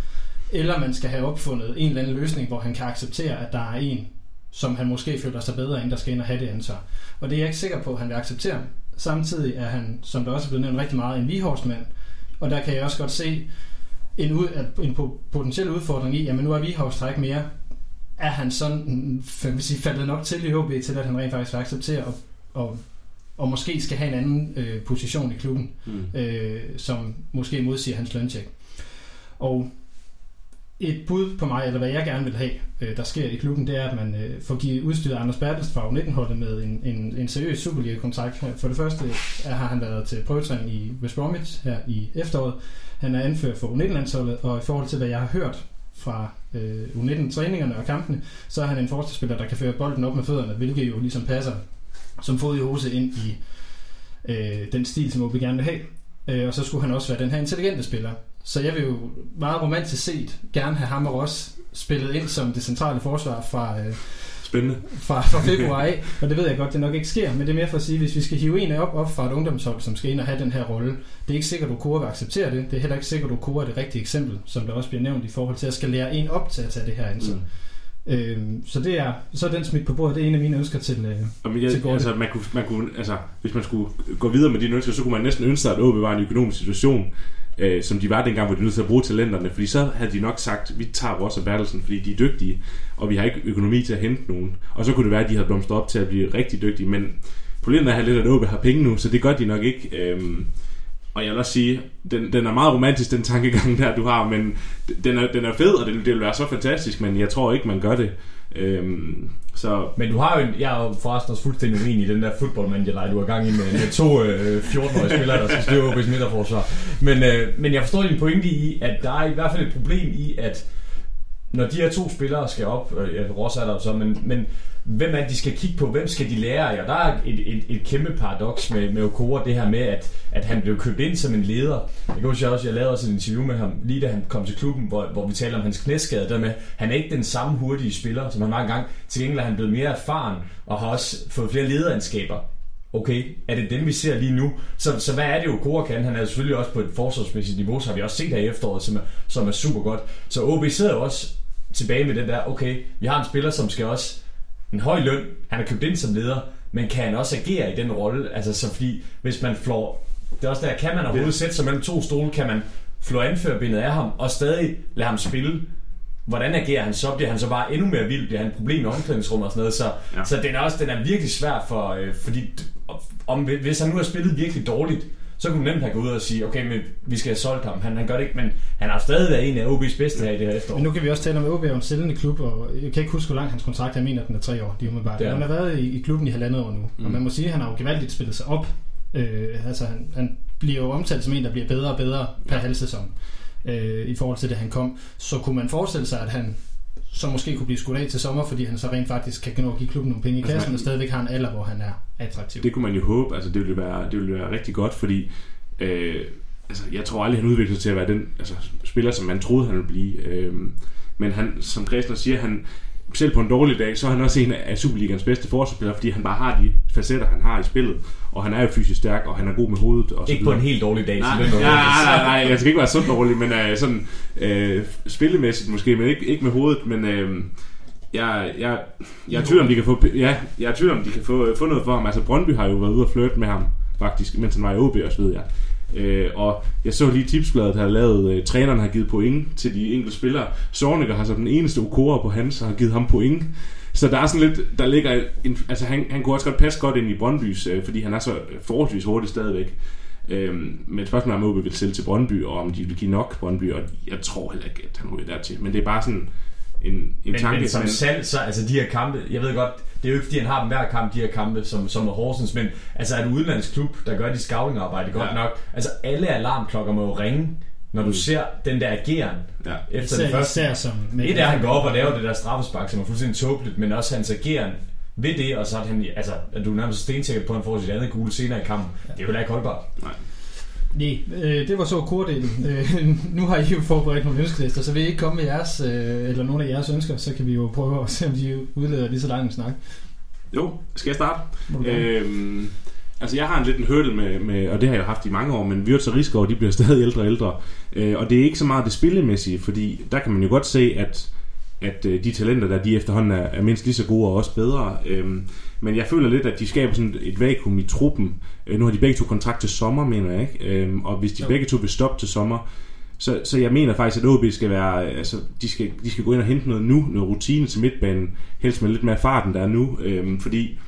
eller man skal have opfundet en eller anden løsning, hvor han kan acceptere, at der er en, som han måske føler sig bedre end, der skal ind og have det ansvar. Og det er jeg ikke sikker på, at han vil acceptere. Samtidig er han, som der også er blevet nævnt rigtig meget, en Vihorst-mand. Og der kan jeg også godt se en, ud, en po- potentiel udfordring i, jamen nu er Vihorst her ikke mere. Er han sådan, sige, faldet nok til i OB til, at han rent faktisk vil acceptere og, og, og måske skal have en anden øh, position i klubben Mm. øh, som måske modsiger hans løntjek. Og et bud på mig, eller hvad jeg gerne vil have, øh, der sker i klubben, det er, at man øh, får givet udstyret Anders Bertels fra 19-holdet med en, en, en seriøs Superliga-kontrakt. Øh, for det første er, har han været til prøvetræning i West Bromwich her i efteråret. Han er anført for U19-landsholdet, og i forhold til, hvad jeg har hørt fra øh, U19-træningerne og kampene, så er han en forsvarsspiller, der kan føre bolden op med fødderne, hvilket jo ligesom passer som fod i hose ind i øh, den stil, som vi gerne vil have. Øh, og så skulle han også være den her intelligente spiller. Så jeg vil jo meget romantisk set gerne have ham og Ross spillet ind som det centrale forsvar fra, øh, Spændende. fra, fra februar af. Og det ved jeg godt, det nok ikke sker, men det er mere for at sige, hvis vi skal hive en op, op fra et ungdomshold, som skal ind og have den her rolle, det er ikke sikkert, at Okura vil acceptere det. Det er heller ikke sikkert, at Okura er det rigtige eksempel, som der også bliver nævnt i forhold til at skal lære en op til at tage det her ansvar. Mm. Øhm, så det er så er den smidt på bordet. Det er en af mine ønsker til, øh, Og men jeg, Til Gorte. altså, man kunne, man kunne, altså, hvis man skulle gå videre med de ønsker, så kunne man næsten ønske sig, at OB var en økonomisk situation, øh, som de var dengang, hvor de nødt til at bruge talenterne. Fordi så havde de nok sagt, vi tager Ross og Bertelsen, fordi de er dygtige, og vi har ikke økonomi til at hente nogen. Og så kunne det være, at de havde blomstret op til at blive rigtig dygtige. Men problemet er lidt, at OB har penge nu, så det gør de nok ikke. Øh, og jeg vil også sige, den, den er meget romantisk, den tankegang der, du har, men den er, den er fed, og det, det vil være så fantastisk, men jeg tror ikke, man gør det. Øhm, så Men du har jo, en, jeg er jo forresten også fuldstændig uenig i den der football manager du har gang i med, med to øh, 14-årige spillere, der skal styre i midterforsvar. Men, øh, men jeg forstår din pointe i, at der er i hvert fald et problem i, at når de her to spillere skal op, øh, ja, Ross er der så, men, men hvem er de skal kigge på? Hvem skal de lære af? Og der er et, et, et kæmpe paradoks med, med Okora, det her med, at, at han blev købt ind som en leder. Jeg kan huske, jeg, også, jeg lavede også et interview med ham, lige da han kom til klubben, hvor, hvor vi taler om hans knæskade, der med, han er ikke den samme hurtige spiller, som han var engang. Til gengæld er han blevet mere erfaren, og har også fået flere lederskaber. Okay, er det dem, vi ser lige nu? Så, så hvad er det, Okora kan? Han er selvfølgelig også på et forsvarsmæssigt niveau, så har vi også set her i efteråret, som er, som er super godt. Så OB sidder jo også tilbage med den der, okay, vi har en spiller, som skal også en høj løn, han er købt ind som leder, men kan han også agere i den rolle? Altså, så fordi, hvis man flår, det er også der, kan man overhovedet sætte sig mellem to stole, kan man flå anførbindet af ham, og stadig lade ham spille? Hvordan agerer han så? Bliver han så bare endnu mere vild? Bliver han et problem i omklædningsrummet og sådan noget? Så, Ja. så den er også den er virkelig svær for, øh, fordi om, hvis han nu har spillet virkelig dårligt så kunne man nemt have gået ud og sige, okay, men vi skal have solgt ham. Han, han gør det ikke, men han har stadig været en af OB's bedste her i det her efterår. Men nu kan vi også tale om, at OB er en sælgende klub, og jeg kan ikke huske, hvor lang hans kontrakt er. Jeg mener, den er tre år. De umiddelbart. Det er Han har været i, i klubben i halvandet år nu, mm. og man må sige, at han har jo gevaldigt spillet sig op. Øh, altså, han, han bliver jo omtalt som en, der bliver bedre og bedre per halv sæson øh, i forhold til det, han kom. Så kunne man forestille sig, at han så måske kunne blive skudt af til sommer, fordi han så rent faktisk kan nå at give klubben nogle penge i Altså, kassen, man- og stadigvæk har en alder, hvor han er attraktiv. Det kunne man jo håbe, altså det ville være, det ville være rigtig godt, fordi øh, altså, jeg tror aldrig, han udvikler sig til at være den altså, spiller, som man troede, han ville blive. Øh, men han, som Græsner siger, han, selv på en dårlig dag, så er han også en af Superligans bedste forsvarsspillere, fordi han bare har de facetter, han har i spillet. Og han er jo fysisk stærk, og han er god med hovedet. Og så Ikke på en helt dårlig dag. Nej, nej, nej, nej, jeg skal ikke være så dårlig, men uh, sådan uh, spillemæssigt måske, men ikke, ikke med hovedet, men uh, jeg, jeg, jeg er tvivl om, de kan få, ja, jeg er tvivl om, de kan få, få noget for ham. Altså Brøndby har jo været ude og flirte med ham, faktisk, mens han var i OB også, ved jeg. Øh, og jeg så lige tipsbladet har lavet, øh, træneren har givet point til de enkelte spillere. Sorniger har så den eneste okora på hans, og har givet ham point. Så der er sådan lidt, der ligger en, altså han, han kunne også godt passe godt ind i Brøndbys, øh, fordi han er så forholdsvis hurtig stadigvæk. Øhm, men spørgsmålet er, om OB vil sælge til Brøndby, og om de vil give nok Brøndby, og jeg tror heller ikke, at han ryger dertil. Men det er bare sådan en, en Men, tanke. men som salg, så altså de her kampe, jeg ved godt, det er jo ikke fordi han har dem hver kamp, de her kampe, som, som er Horsens, men altså er det udenlandsk klub, der gør de scouting-arbejde godt Ja. nok, altså alle alarmklokker må jo ringe, når du ser den der ageren Ja. efter den Især, første. især som... Et er, han går op og laver det der straffespark, som er fuldstændig tåbeligt, men også hans ageren ved det, og så at han, altså, at du er nærmest stensikker på, at han får sit andet gule senere i kampen. Det er jo heller ikke holdbart. Nej, øh, det var så kordelen. Øh, nu har I jo forberedt nogle ønskelister, så vil I ikke komme med jeres, øh, eller nogle af jeres ønsker, så kan vi jo prøve at se, om de udleder lige så lang en snak. Jo, skal jeg starte? Øhm, altså jeg har en lidt en hurdle med, med, og det har jeg jo haft i mange år, men Wirtz og Rigsgaard, de bliver stadig ældre og ældre. Øh, og det er ikke så meget det spillemæssige, fordi der kan man jo godt se, at, at øh, de talenter, der de efterhånden er, er mindst lige så gode og også bedre. Øhm, men jeg føler lidt, at de skaber sådan et vakuum i truppen. Øh, nu har de begge to kontrakt til sommer, mener jeg, ikke? Øhm, og hvis de Jo. begge to vil stoppe til sommer, så, så jeg mener faktisk, at OB skal være, altså, de skal, de skal gå ind og hente noget nu, noget rutine til midtbanen, helst med lidt mere farten, der er nu, øhm, fordi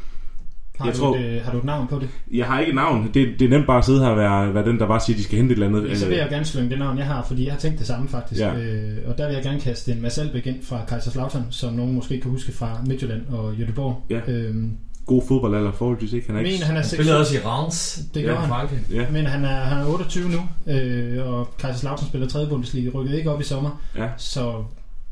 Har, jeg du tror- et, øh, har du et navn på det? jeg har ikke et navn. Det, det er nemt bare at sidde her og være, være den, der bare siger, at de skal hente et eller andet. Så vil Øh, jeg gerne slynge det navn, jeg har, fordi jeg har tænkt det samme faktisk. Ja. Øh, og der vil jeg gerne kaste en Mads Albeck ind fra Kaiserslautern, som nogen måske kan huske fra Midtjylland og Göteborg. Ja. Øhm, God fodbold eller forholdsvis ikke. Han er jeg ikke... mener, han er Han 6 spillede også i Reims. Det gjorde han. Frankrig. Ja, mener, han er, han er 28 nu, øh, og Kaiserslautern spiller 3. Bundesliga, rykkede ikke op i sommer. ja. Så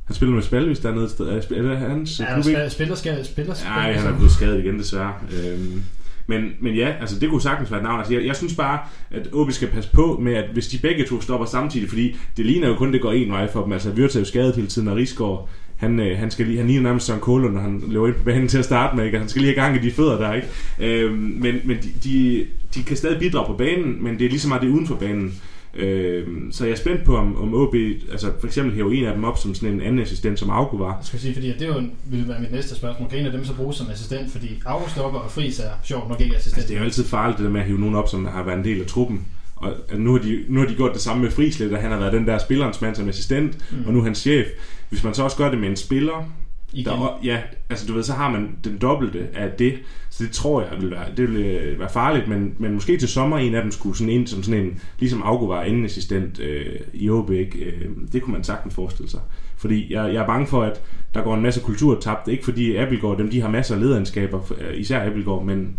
Han spiller med Spalvis dernede et sted. Er det- hans ja, klub, ikke? spiller, spiller, spiller, Nej, han er blevet skadet igen desværre. Øhm, men, men ja, altså det kunne sagtens være et navn. Altså, jeg, jeg synes bare, at OB skal passe på med, at hvis de begge to stopper samtidig, fordi det ligner jo kun, det går en vej for dem. Altså er jo skadet hele tiden, og Rigsgaard, han, øh, han, skal lige, han ligner nærmest Søren Kålund, når han løber ind på banen til at starte med. Ikke? Han skal lige have gang i de fødder der, ikke? Øhm, men men de, de, de kan stadig bidrage på banen, men det er ligesom meget det er uden for banen. Øhm, så jeg er spændt på, om, om OB, altså for eksempel hæver en af dem op som sådan en anden assistent, som Augo var. Jeg skal sige, fordi det jo, ville være mit næste spørgsmål. Kan en af dem så bruges som assistent? Fordi Aarhusdopper og Friis er sjovt nok ikke assistent. Altså, det er jo altid farligt, det der med at hive nogen op, som har været en del af truppen. Og at nu, har de, nu har de gjort det samme med Friis lidt, og han har været den der spillerens mand som assistent, mm. og nu er han chef. Hvis man så også gør det med en spiller, Igen. der, ja, altså du ved, så har man den dobbelte af det. Så det tror jeg vil være, det vil øh, være farligt, men, men måske til sommer en af dem skulle sådan ind som sådan en, ligesom Augo var anden assistent øh, i OB, ikke? Øh, det kunne man sagtens forestille sig. Fordi jeg, jeg er bange for, at der går en masse kultur tabt. Ikke fordi Appelgaard, dem de har masser af lederegenskaber, øh, især Appelgaard, men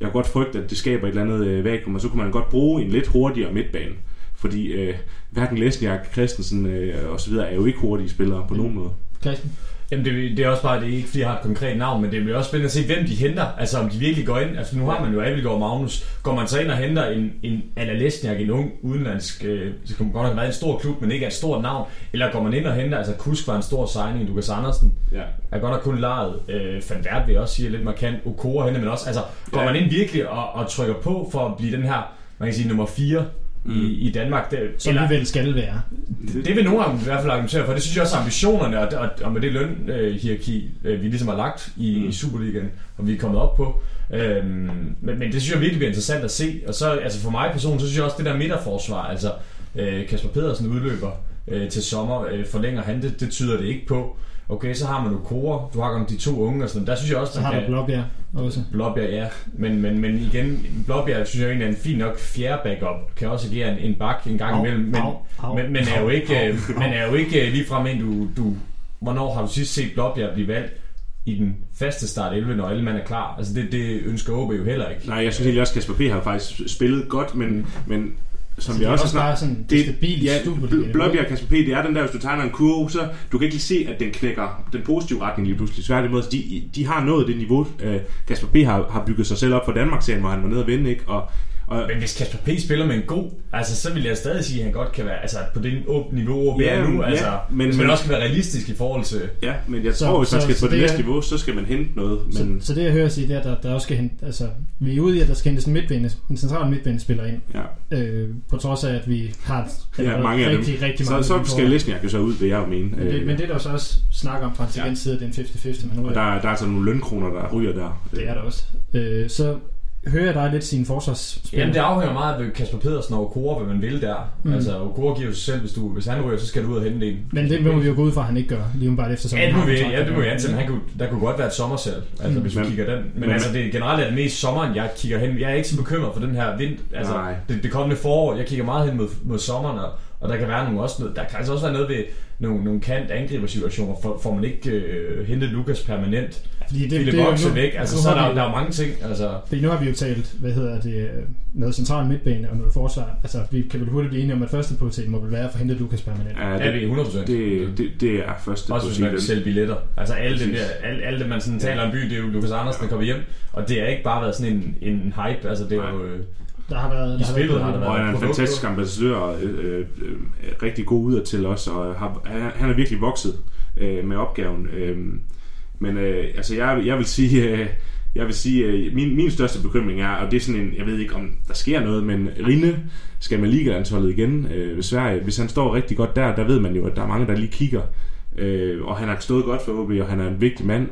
jeg har godt frygt, at det skaber et eller andet øh, vakuum, og så kunne man godt bruge en lidt hurtigere midtbane. Fordi øh, hverken Lesniak, Christensen øh, og så videre er jo ikke hurtige spillere på nogen måde. Christian? Jamen det, det er også bare, det er ikke fordi jeg har et konkret navn, men det bliver også spændende at se, hvem de henter. Altså om de virkelig går ind. Altså nu har man jo Abelgaard og Magnus. Går man så ind og henter en, en Ala Lesniak, en ung udenlandsk, øh, det kan godt have været en stor klub, men ikke er et stort navn. Eller går man ind og henter, altså Kusk var en stor signing, Lukas Andersen. Ja. Er godt have kun lejet. Øh, Van Wert vil jeg også sige er lidt markant. Okora hente, men også, altså går Ja. man ind virkelig og, og trykker på for at blive den her, man kan sige nummer 4 i, i Danmark. Det, Som vi vel skal være. det, det vil nogen af dem i hvert fald argumentere for. Det synes jeg også er ambitionerne, og, og, og med det lønhierarki, øh, vi ligesom har lagt i, mm. i Superligaen, og vi er kommet op på. Øhm, men, men det synes jeg virkelig bliver interessant at se. Og så altså for mig personligt, så synes jeg også, det der midterforsvar, altså øh, Kasper Pedersen udløber øh, til sommer, øh, forlænger han, det, det tyder det ikke på. Okay, så har man Okora, du har de to unge og sådan Der synes jeg også, Så har du Blåbjerg også. Blåbjerg, ja. Men, men, men igen, Blåbjerg synes jeg egentlig er en fin nok fjerde backup. Kan også agere en, en bak en gang Au, imellem. Men, au, au, men, men er jo ikke, au, øh, men er jo ikke øh, lige frem ind, du, du... Hvornår har du sidst set Blåbjerg blive valgt i den faste start 11, når alle mand er klar? Altså det, det ønsker OB jo heller ikke. Nej, jeg synes egentlig også, at Kasper P. har faktisk spillet godt, men, men som Så er også også snakket... sådan det stabile ja. Bl- Blåbjerg Kasper P. det er den der, hvis du tegner en kurve, så du kan ikke lige se, at den knækker den positive retning lige pludselig. Tværtimod, de, de har nået det niveau, øh, Kasper P. Har, har bygget sig selv op for Danmark-serien, hvor han var nede og vinde, ikke? Og, og, Men hvis Kasper P. spiller med en god, altså så vil jeg stadig sige, at han godt kan være altså, på det niveau, OB Ja, er nu. ja, Altså, men- man men- også kan være realistisk i forhold til... ja, men jeg Så- tror, hvis man så- skal så på det det næste niveau, så skal man hente noget. Så, Men, så det jeg hører sige, det er, at der, der også skal hente, altså, vi er ude i, at der skal hentes en, midtbane, en central midtbanespiller ind, ja. øh, på trods af, at vi har Ja, mange af dem. rigtig, rigtig Så, mange. så vi skal. Lesniak jo så ud, vil jeg jo mene. Men det, Øh, men det er der jo så også snak om fra en Ja. side, det er en 50-50, man og ryger. der, der er altså nogle lønkroner, der ryger der. Det er der også. Øh, så hører jeg dig lidt sin forsvarsspil. Jamen det afhænger meget af Kasper Pedersen og Okora, hvad man vil der. Mm. Altså Okora giver sig selv, hvis, du, hvis han ryger, så skal du ud og hente en. Men det må vi jo gå ud fra, at han ikke gør, lige umiddelbart efter Ja, det må vi, ja, det må vi antage, men han kunne, der kunne godt være et sommersalg, altså Mm. hvis vi kigger den. Men, men- altså, det generelt er det mest sommeren, jeg kigger hen. Jeg er ikke så bekymret for den her vind, altså Nej. det, det kommende forår. Jeg kigger meget hen mod, mod sommeren, og, og der kan være nogle også noget, der kan altså også være noget ved nogle, nogle kant angribersituationer, får, får man ikke øh, hentet Lukas permanent. Fordi det, det er jo Vokse nu- væk, altså nu så er der, vi- der er jo mange ting, altså... Fordi nu har vi jo talt, hvad hedder det, øh, noget central midtbane og noget forsvar. Altså, vi kan vel hurtigt blive enige om, at første prioritet må vel være at forhindre Lukas permanent. Ja, Ja, vi er 100%. det, det, det er første Også hvis man sælge billetter. Altså alle det der, alt, alt det man sådan taler om by, det er jo Lukas Andersen, der kommer hjem. Og det har ikke bare været sådan en, en hype, altså det er jo... Der har været... I der har spillet været, har der været. Og han er en produkt, fantastisk ambassadør, øh, øh, øh, rigtig god ud til os, og har, han, han er virkelig vokset øh, med opgaven. Øh, men øh, altså, jeg, jeg vil sige, øh, jeg vil sige, øh, min, min største bekymring er, og det er sådan en, jeg ved ikke om der sker noget, men Rinde skal med ligalandsholdet igen øh, ved Sverige. Hvis han står rigtig godt der, der ved man jo, at der er mange, der lige kigger. Øh, og han har stået godt for OB, og han er en vigtig mand.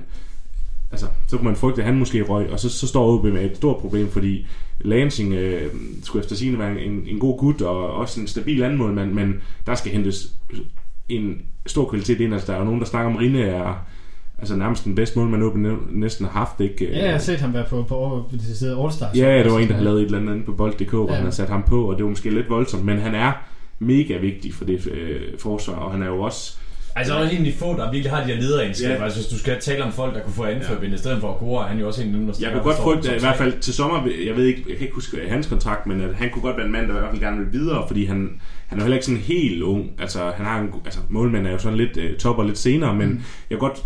Altså, så kunne man frygte, at han måske røg, og så, så står OB med et stort problem, fordi Lansing øh, skulle efter sigende være en, en god gut, og også en stabil anmålmand, men der skal hentes en stor kvalitet ind. Altså, der er jo nogen, der snakker om, Rine er altså, nærmest den bedste målmand, OB næsten har haft. Ikke? Ja, jeg har set ham være på, på, på det stedet All Stars. Ja, det var en, der havde lavet et eller andet inde på bold.dk, hvor Ja. ja. han har sat ham på, og det var måske lidt voldsomt, men han er mega vigtig for det øh, forsvar, og han er jo også... Altså der er de få, der virkelig har de her lederegenskaber. Ja. Altså hvis du skal tale om folk, der kunne få anførbind, ja. i stedet for Okora, er han jo også en af dem, der Jeg kunne godt frygte, i hvert fald til sommer, jeg ved ikke, jeg kan ikke huske hans kontrakt, men at han kunne godt være en mand, der i hvert fald gerne vil videre, fordi han, han er jo heller ikke sådan helt ung. Altså, han har en, altså målmand er jo sådan lidt uh, topper lidt senere, men mm. jeg kan godt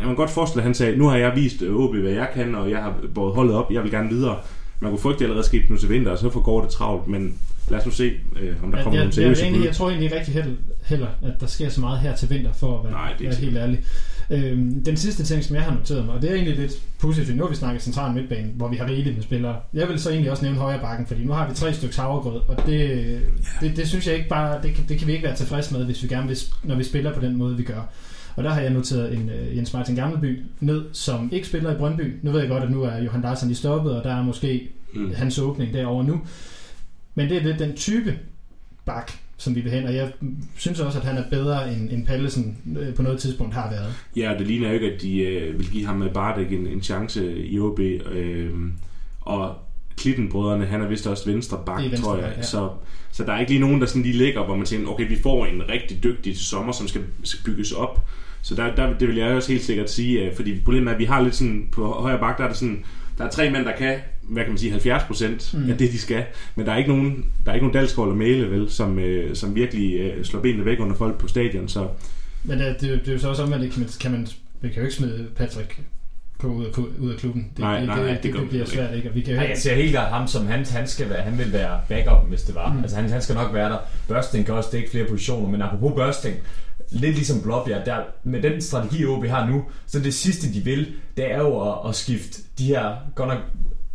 jeg kan godt forestille, at han sagde, nu har jeg vist øh, OB, hvad jeg kan, og jeg har båret holdet op, jeg vil gerne videre. Man kunne frygte, at det allerede skete nu til vinter, og så forgår det travlt, men lad os nu se, øh, om der Jeg, kommer jeg, nogle jeg, jeg, seriøse egentlig, jeg tror egentlig ikke rigtig heller, heller, at der sker så meget her til vinter, for at være, Nej, det være helt ærlig. Øhm, den sidste ting, som jeg har noteret mig, og det er egentlig lidt positivt, nu har vi snakket central midtbane, hvor vi har rigeligt med spillere. Jeg vil så egentlig også nævne højre bakken, fordi nu har vi tre stykker havregrød, og det, det, det synes jeg ikke bare, det, kan- det kan vi ikke være tilfreds med, hvis vi gerne vil, når vi spiller på den måde, vi gør. Og der har jeg noteret en uh, Jens Martin Gammelby ned, som ikke spiller i Brøndby. Nu ved jeg godt, at nu er Johan Larsson lige stoppet, og der er måske Mm. hans åbning derovre nu. Men det er lidt den type bak, som vi vil hen, og jeg synes også, at han er bedre end, end Pallesen øh, på noget tidspunkt har været. Ja, det ligner jo ikke, at de øh, vil give ham med Bardek en, en chance i OB. Øh, og Klittenbrødrene, han er vist også venstre bak, venstre tror jeg. ja. Så, så der er ikke lige nogen, der sådan lige ligger, hvor man tænker, okay, vi får en rigtig dygtig sommer, som skal, skal bygges op. Så der, der, det vil jeg også helt sikkert sige, øh, fordi problemet er, at vi har lidt sådan, på højre bak, der er det sådan, der er tre mænd, der kan, hvad kan man sige, 70 procent Mm. af det, de skal. Men der er ikke nogen, der er ikke nogen Dalsgaard eller Mæle, vel, som, øh, som virkelig øh, slår benene væk under folk på stadion. Så Men det, det, det er jo så også omvendt, kan man, kan man, vi kan jo ikke smide Patrick på ud af, ud af klubben. Det, Nej, det, nej, det, nej, det, det det, bliver svært, ikke? Og vi kan ikke, jeg ser helt klart ham som han, han skal være, han vil være backup, hvis det var. Mm. Mm. Altså han, han skal nok være der. Børsting kan også dække flere positioner, men apropos Børsting, lidt ligesom Blåbjerg, der, med den strategi, OB har nu, så det sidste, de vil, det er jo at, at skifte de her, godt nok,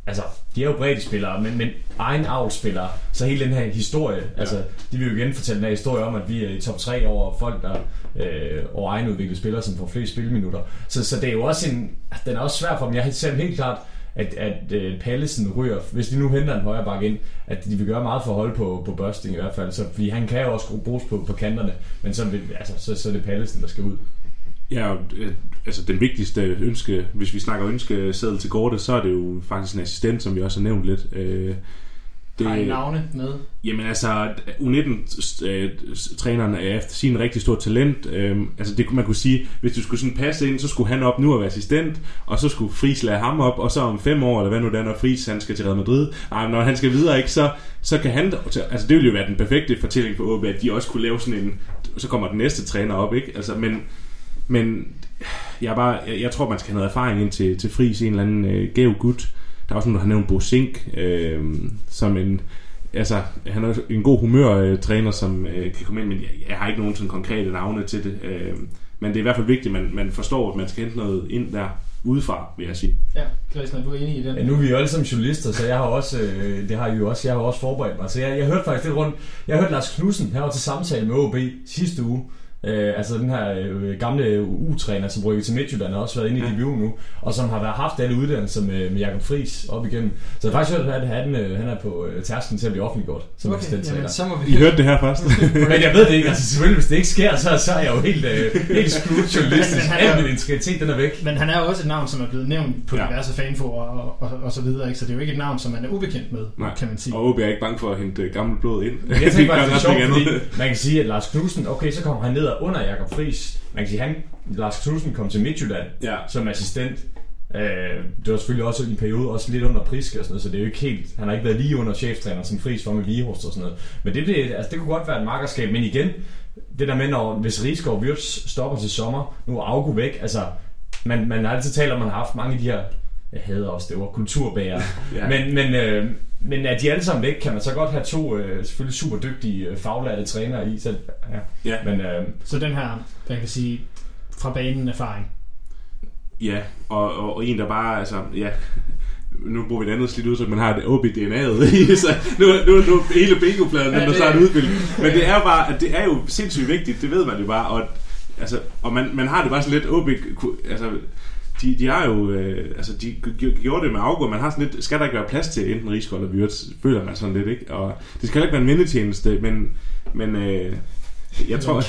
altså, de er jo brede spillere, men, men egen avlspillere, så hele den her historie, ja. altså, de vil jo igen fortælle den her historie om, at vi er i top 3 over folk, der øh, over egenudviklede spillere, som får flest spilminutter. Så, så det er jo også en, den er også svær for dem. Jeg ser helt klart, at, at øh, Pallesen ryger, hvis de nu henter en højre bakke ind, at de vil gøre meget for at holde på, på Børsting i hvert fald. Så, fordi han kan jo også bruges på, på kanterne, men så, vil, altså, så, så er det Pallesen, der skal ud. Ja, øh, altså den vigtigste ønske, hvis vi snakker ønskeseddel til Gorte, så er det jo faktisk en assistent, som vi også har nævnt lidt. Øh, Det... Har I navne med? Jamen altså, U19-træneren er efter sin rigtig stort talent. Øhm, altså det, man kunne sige, hvis du skulle sådan passe ind, så skulle han op nu og være assistent, og så skulle Friis lade ham op, og så om fem år, eller hvad nu det er, når Friis han skal til Real Madrid, nej, når han skal videre, ikke, så, så kan han, altså det ville jo være den perfekte fortælling for OB, at de også kunne lave sådan en, så kommer den næste træner op, ikke? Altså, men, men jeg, er bare, jeg, jeg tror, man skal have noget erfaring ind til, til Friis, en eller anden øh, gæv gut. Der er også nogen, der har nævnt Bo Sink, øh, som en, altså, han er en god humørtræner, som øh, kan komme ind, men jeg, jeg har ikke nogen sådan konkrete navne til det. Øh, men det er i hvert fald vigtigt, at man, man forstår, at man skal hente noget ind der udefra, vil jeg sige. Ja, Christian, er du enig i den? Ja, nu er vi jo alle sammen journalister, så jeg har også, øh, det har I jo også, jeg har også forberedt mig. Så jeg, jeg hørte faktisk lidt rundt, jeg hørte Lars Knudsen, her var til samtale med OB sidste uge, Øh, altså den her øh, gamle U-træner, som rykker til Midtjylland, har også været inde i ja. DBU nu, og som har været haft alle uddannelser med, med Jakob Friis op igennem. Så jeg har faktisk hørt, at han, øh, han er på øh, tærsken til at blive offentliggjort som okay, jamen, så må vi... I hørte det her først. men jeg ved det ikke, altså selvfølgelig, hvis det ikke sker, så, så er jeg jo helt, øh, helt screwed journalistisk. Al min integritet, den er væk. Men han er jo også et navn, som er blevet nævnt på ja. diverse fanfor og, og, og, så videre, ikke? så det er jo ikke et navn, som man er ubekendt med, Nej. kan man sige. Og OB er ikke bange for at hente gammelt blod ind. Men jeg tænker bare, det er sjovt, fordi man kan sige, at Lars Knudsen, okay, så kommer han ned under Jakob Friis, man kan sige, han, Lars Knudsen kom til Midtjylland ja. som assistent. Øh, det var selvfølgelig også i en periode også lidt under Priske og sådan noget, så det er jo ikke helt, han har ikke været lige under cheftræner som Friis var med Vigehorst og sådan noget. Men det, det, altså, det kunne godt være et markerskab, men igen, det der med, når, hvis Rigsgaard Wirtz stopper til sommer, nu er Augu væk, altså, man, man har altid talt om, at man har haft mange af de her jeg hader også det var kulturbærer. ja. Men, men, øh, men er de alle sammen væk, kan man så godt have to øh, selvfølgelig super dygtige øh, faglærte trænere i. Så, ja. Ja. Men, øh, så den her, man kan sige, fra banen erfaring. Ja, og, og, og en, der bare, altså, ja, nu bruger vi et andet slidt udtryk, man har det OB DNA'et i, så nu, nu, nu hele bingopladen, ja, den er snart udfyldt. Men det er bare, at det er jo sindssygt vigtigt, det ved man jo bare, og, altså, og man, man har det bare så lidt OB, altså, de, de har jo, øh, altså de gjorde det med afgå, man har sådan lidt, skal der ikke være plads til enten Rigskold eller Vyrt, føler man sådan lidt, ikke? Og det skal ikke være en mindetjeneste, men, men øh, jeg tror...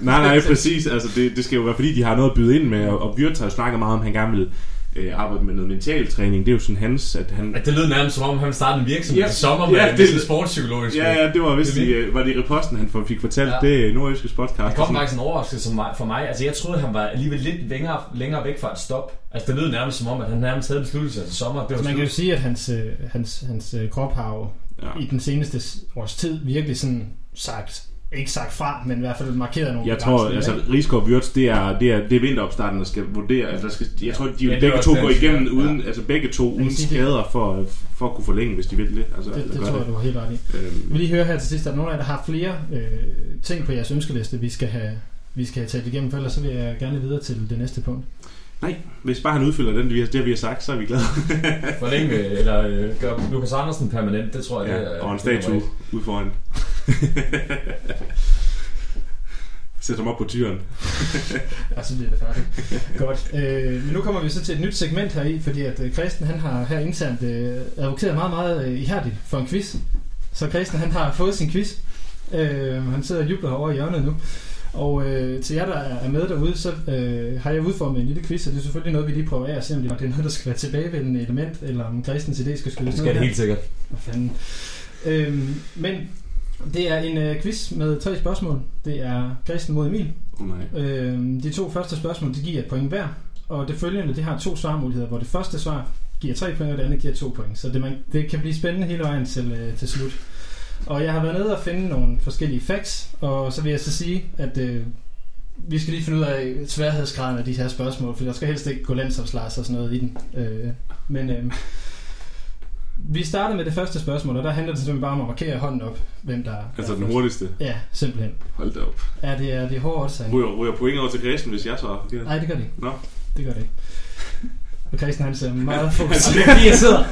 Nej, nej, præcis. Altså, det, det skal jo være, fordi de har noget at byde ind med, og, og Vyrt har snakket meget om, at han gerne vil øh, arbejde med noget mental træning. Det er jo sådan hans, at han... At det lød nærmest som om, han startede en virksomhed ja, til sommer med ja, det, sportspsykologisk. Ja, ja, det var vist i, var det i reposten, han fik fortalt ja. det nordjyske podcast. Det kom faktisk en overraskelse for mig. Altså, jeg troede, han var alligevel lidt længere, længere væk fra et stop. Altså, det lød nærmest som om, at han nærmest havde besluttet sig til sommer. Det var man kan jo sige, at hans, øh, hans, hans øh, krop har jo ja. i den seneste års tid virkelig sådan sagt ikke sagt fra, men i hvert fald markeret nogle Jeg tror, altså Rigsgaard Wirtz, det er, det er, det er vinteropstarten, der skal vurdere. Altså, der skal, jeg tror, de ja, begge to går igennem ja. uden, altså begge to uden skader for, for at kunne forlænge, hvis de vil det. Altså, det, det, det tror jeg, du har helt ret i. Øhm. Vi vil lige høre her til sidst, at nogen af jer, der har flere øh, ting på jeres ønskeliste, vi skal have, vi skal have taget igennem, for ellers så vil jeg gerne videre til det næste punkt. Nej, hvis bare han udfylder den, det, det vi har sagt, så er vi glade. Forlænge, eller øh, gør Lukas Andersen permanent, det tror jeg, ja, det er... og en statue ud foran. Sæt ham op på tyren. ja, så bliver det færdigt. Godt. Øh, men nu kommer vi så til et nyt segment her i, fordi at øh, Christen han har her internt øh, advokeret meget, meget øh, ihærdigt for en quiz. Så Christen han har fået sin quiz. Øh, han sidder og jubler over i hjørnet nu. Og øh, til jer, der er med derude, så øh, har jeg udformet en lille quiz, og det er selvfølgelig noget, vi lige prøver af at se, om det er noget, der skal være tilbagevendende element, eller om Christens idé skal skydes Det skal det helt sikkert. Hvad fanden. Øh, men det er en øh, quiz med tre spørgsmål. Det er Christen mod Emil. Oh, nej. Øh, de to første spørgsmål, de giver et point hver. Og det følgende, det har to svarmuligheder, hvor det første svar giver tre point, og det andet giver to point. Så det, man, det kan blive spændende hele vejen til, øh, til slut. Og jeg har været nede og finde nogle forskellige facts, og så vil jeg så sige, at øh, vi skal lige finde ud af sværhedsgraden af de her spørgsmål, for der skal helst ikke gå landsholdslærs og sådan noget i den. Øh, men øh, vi starter med det første spørgsmål, og der handler det simpelthen bare om at markere hånden op, hvem der Altså der den hurtigste? Ja, simpelthen. Hold da op. Ja, det er, det er hårdt også. Ryger, ryger point over til Christen, hvis jeg så Nej, det gør det ikke. Nå. Det gør det ikke. Og Christian han ser meget Altså, fokuseret. det er fordi, jeg sidder...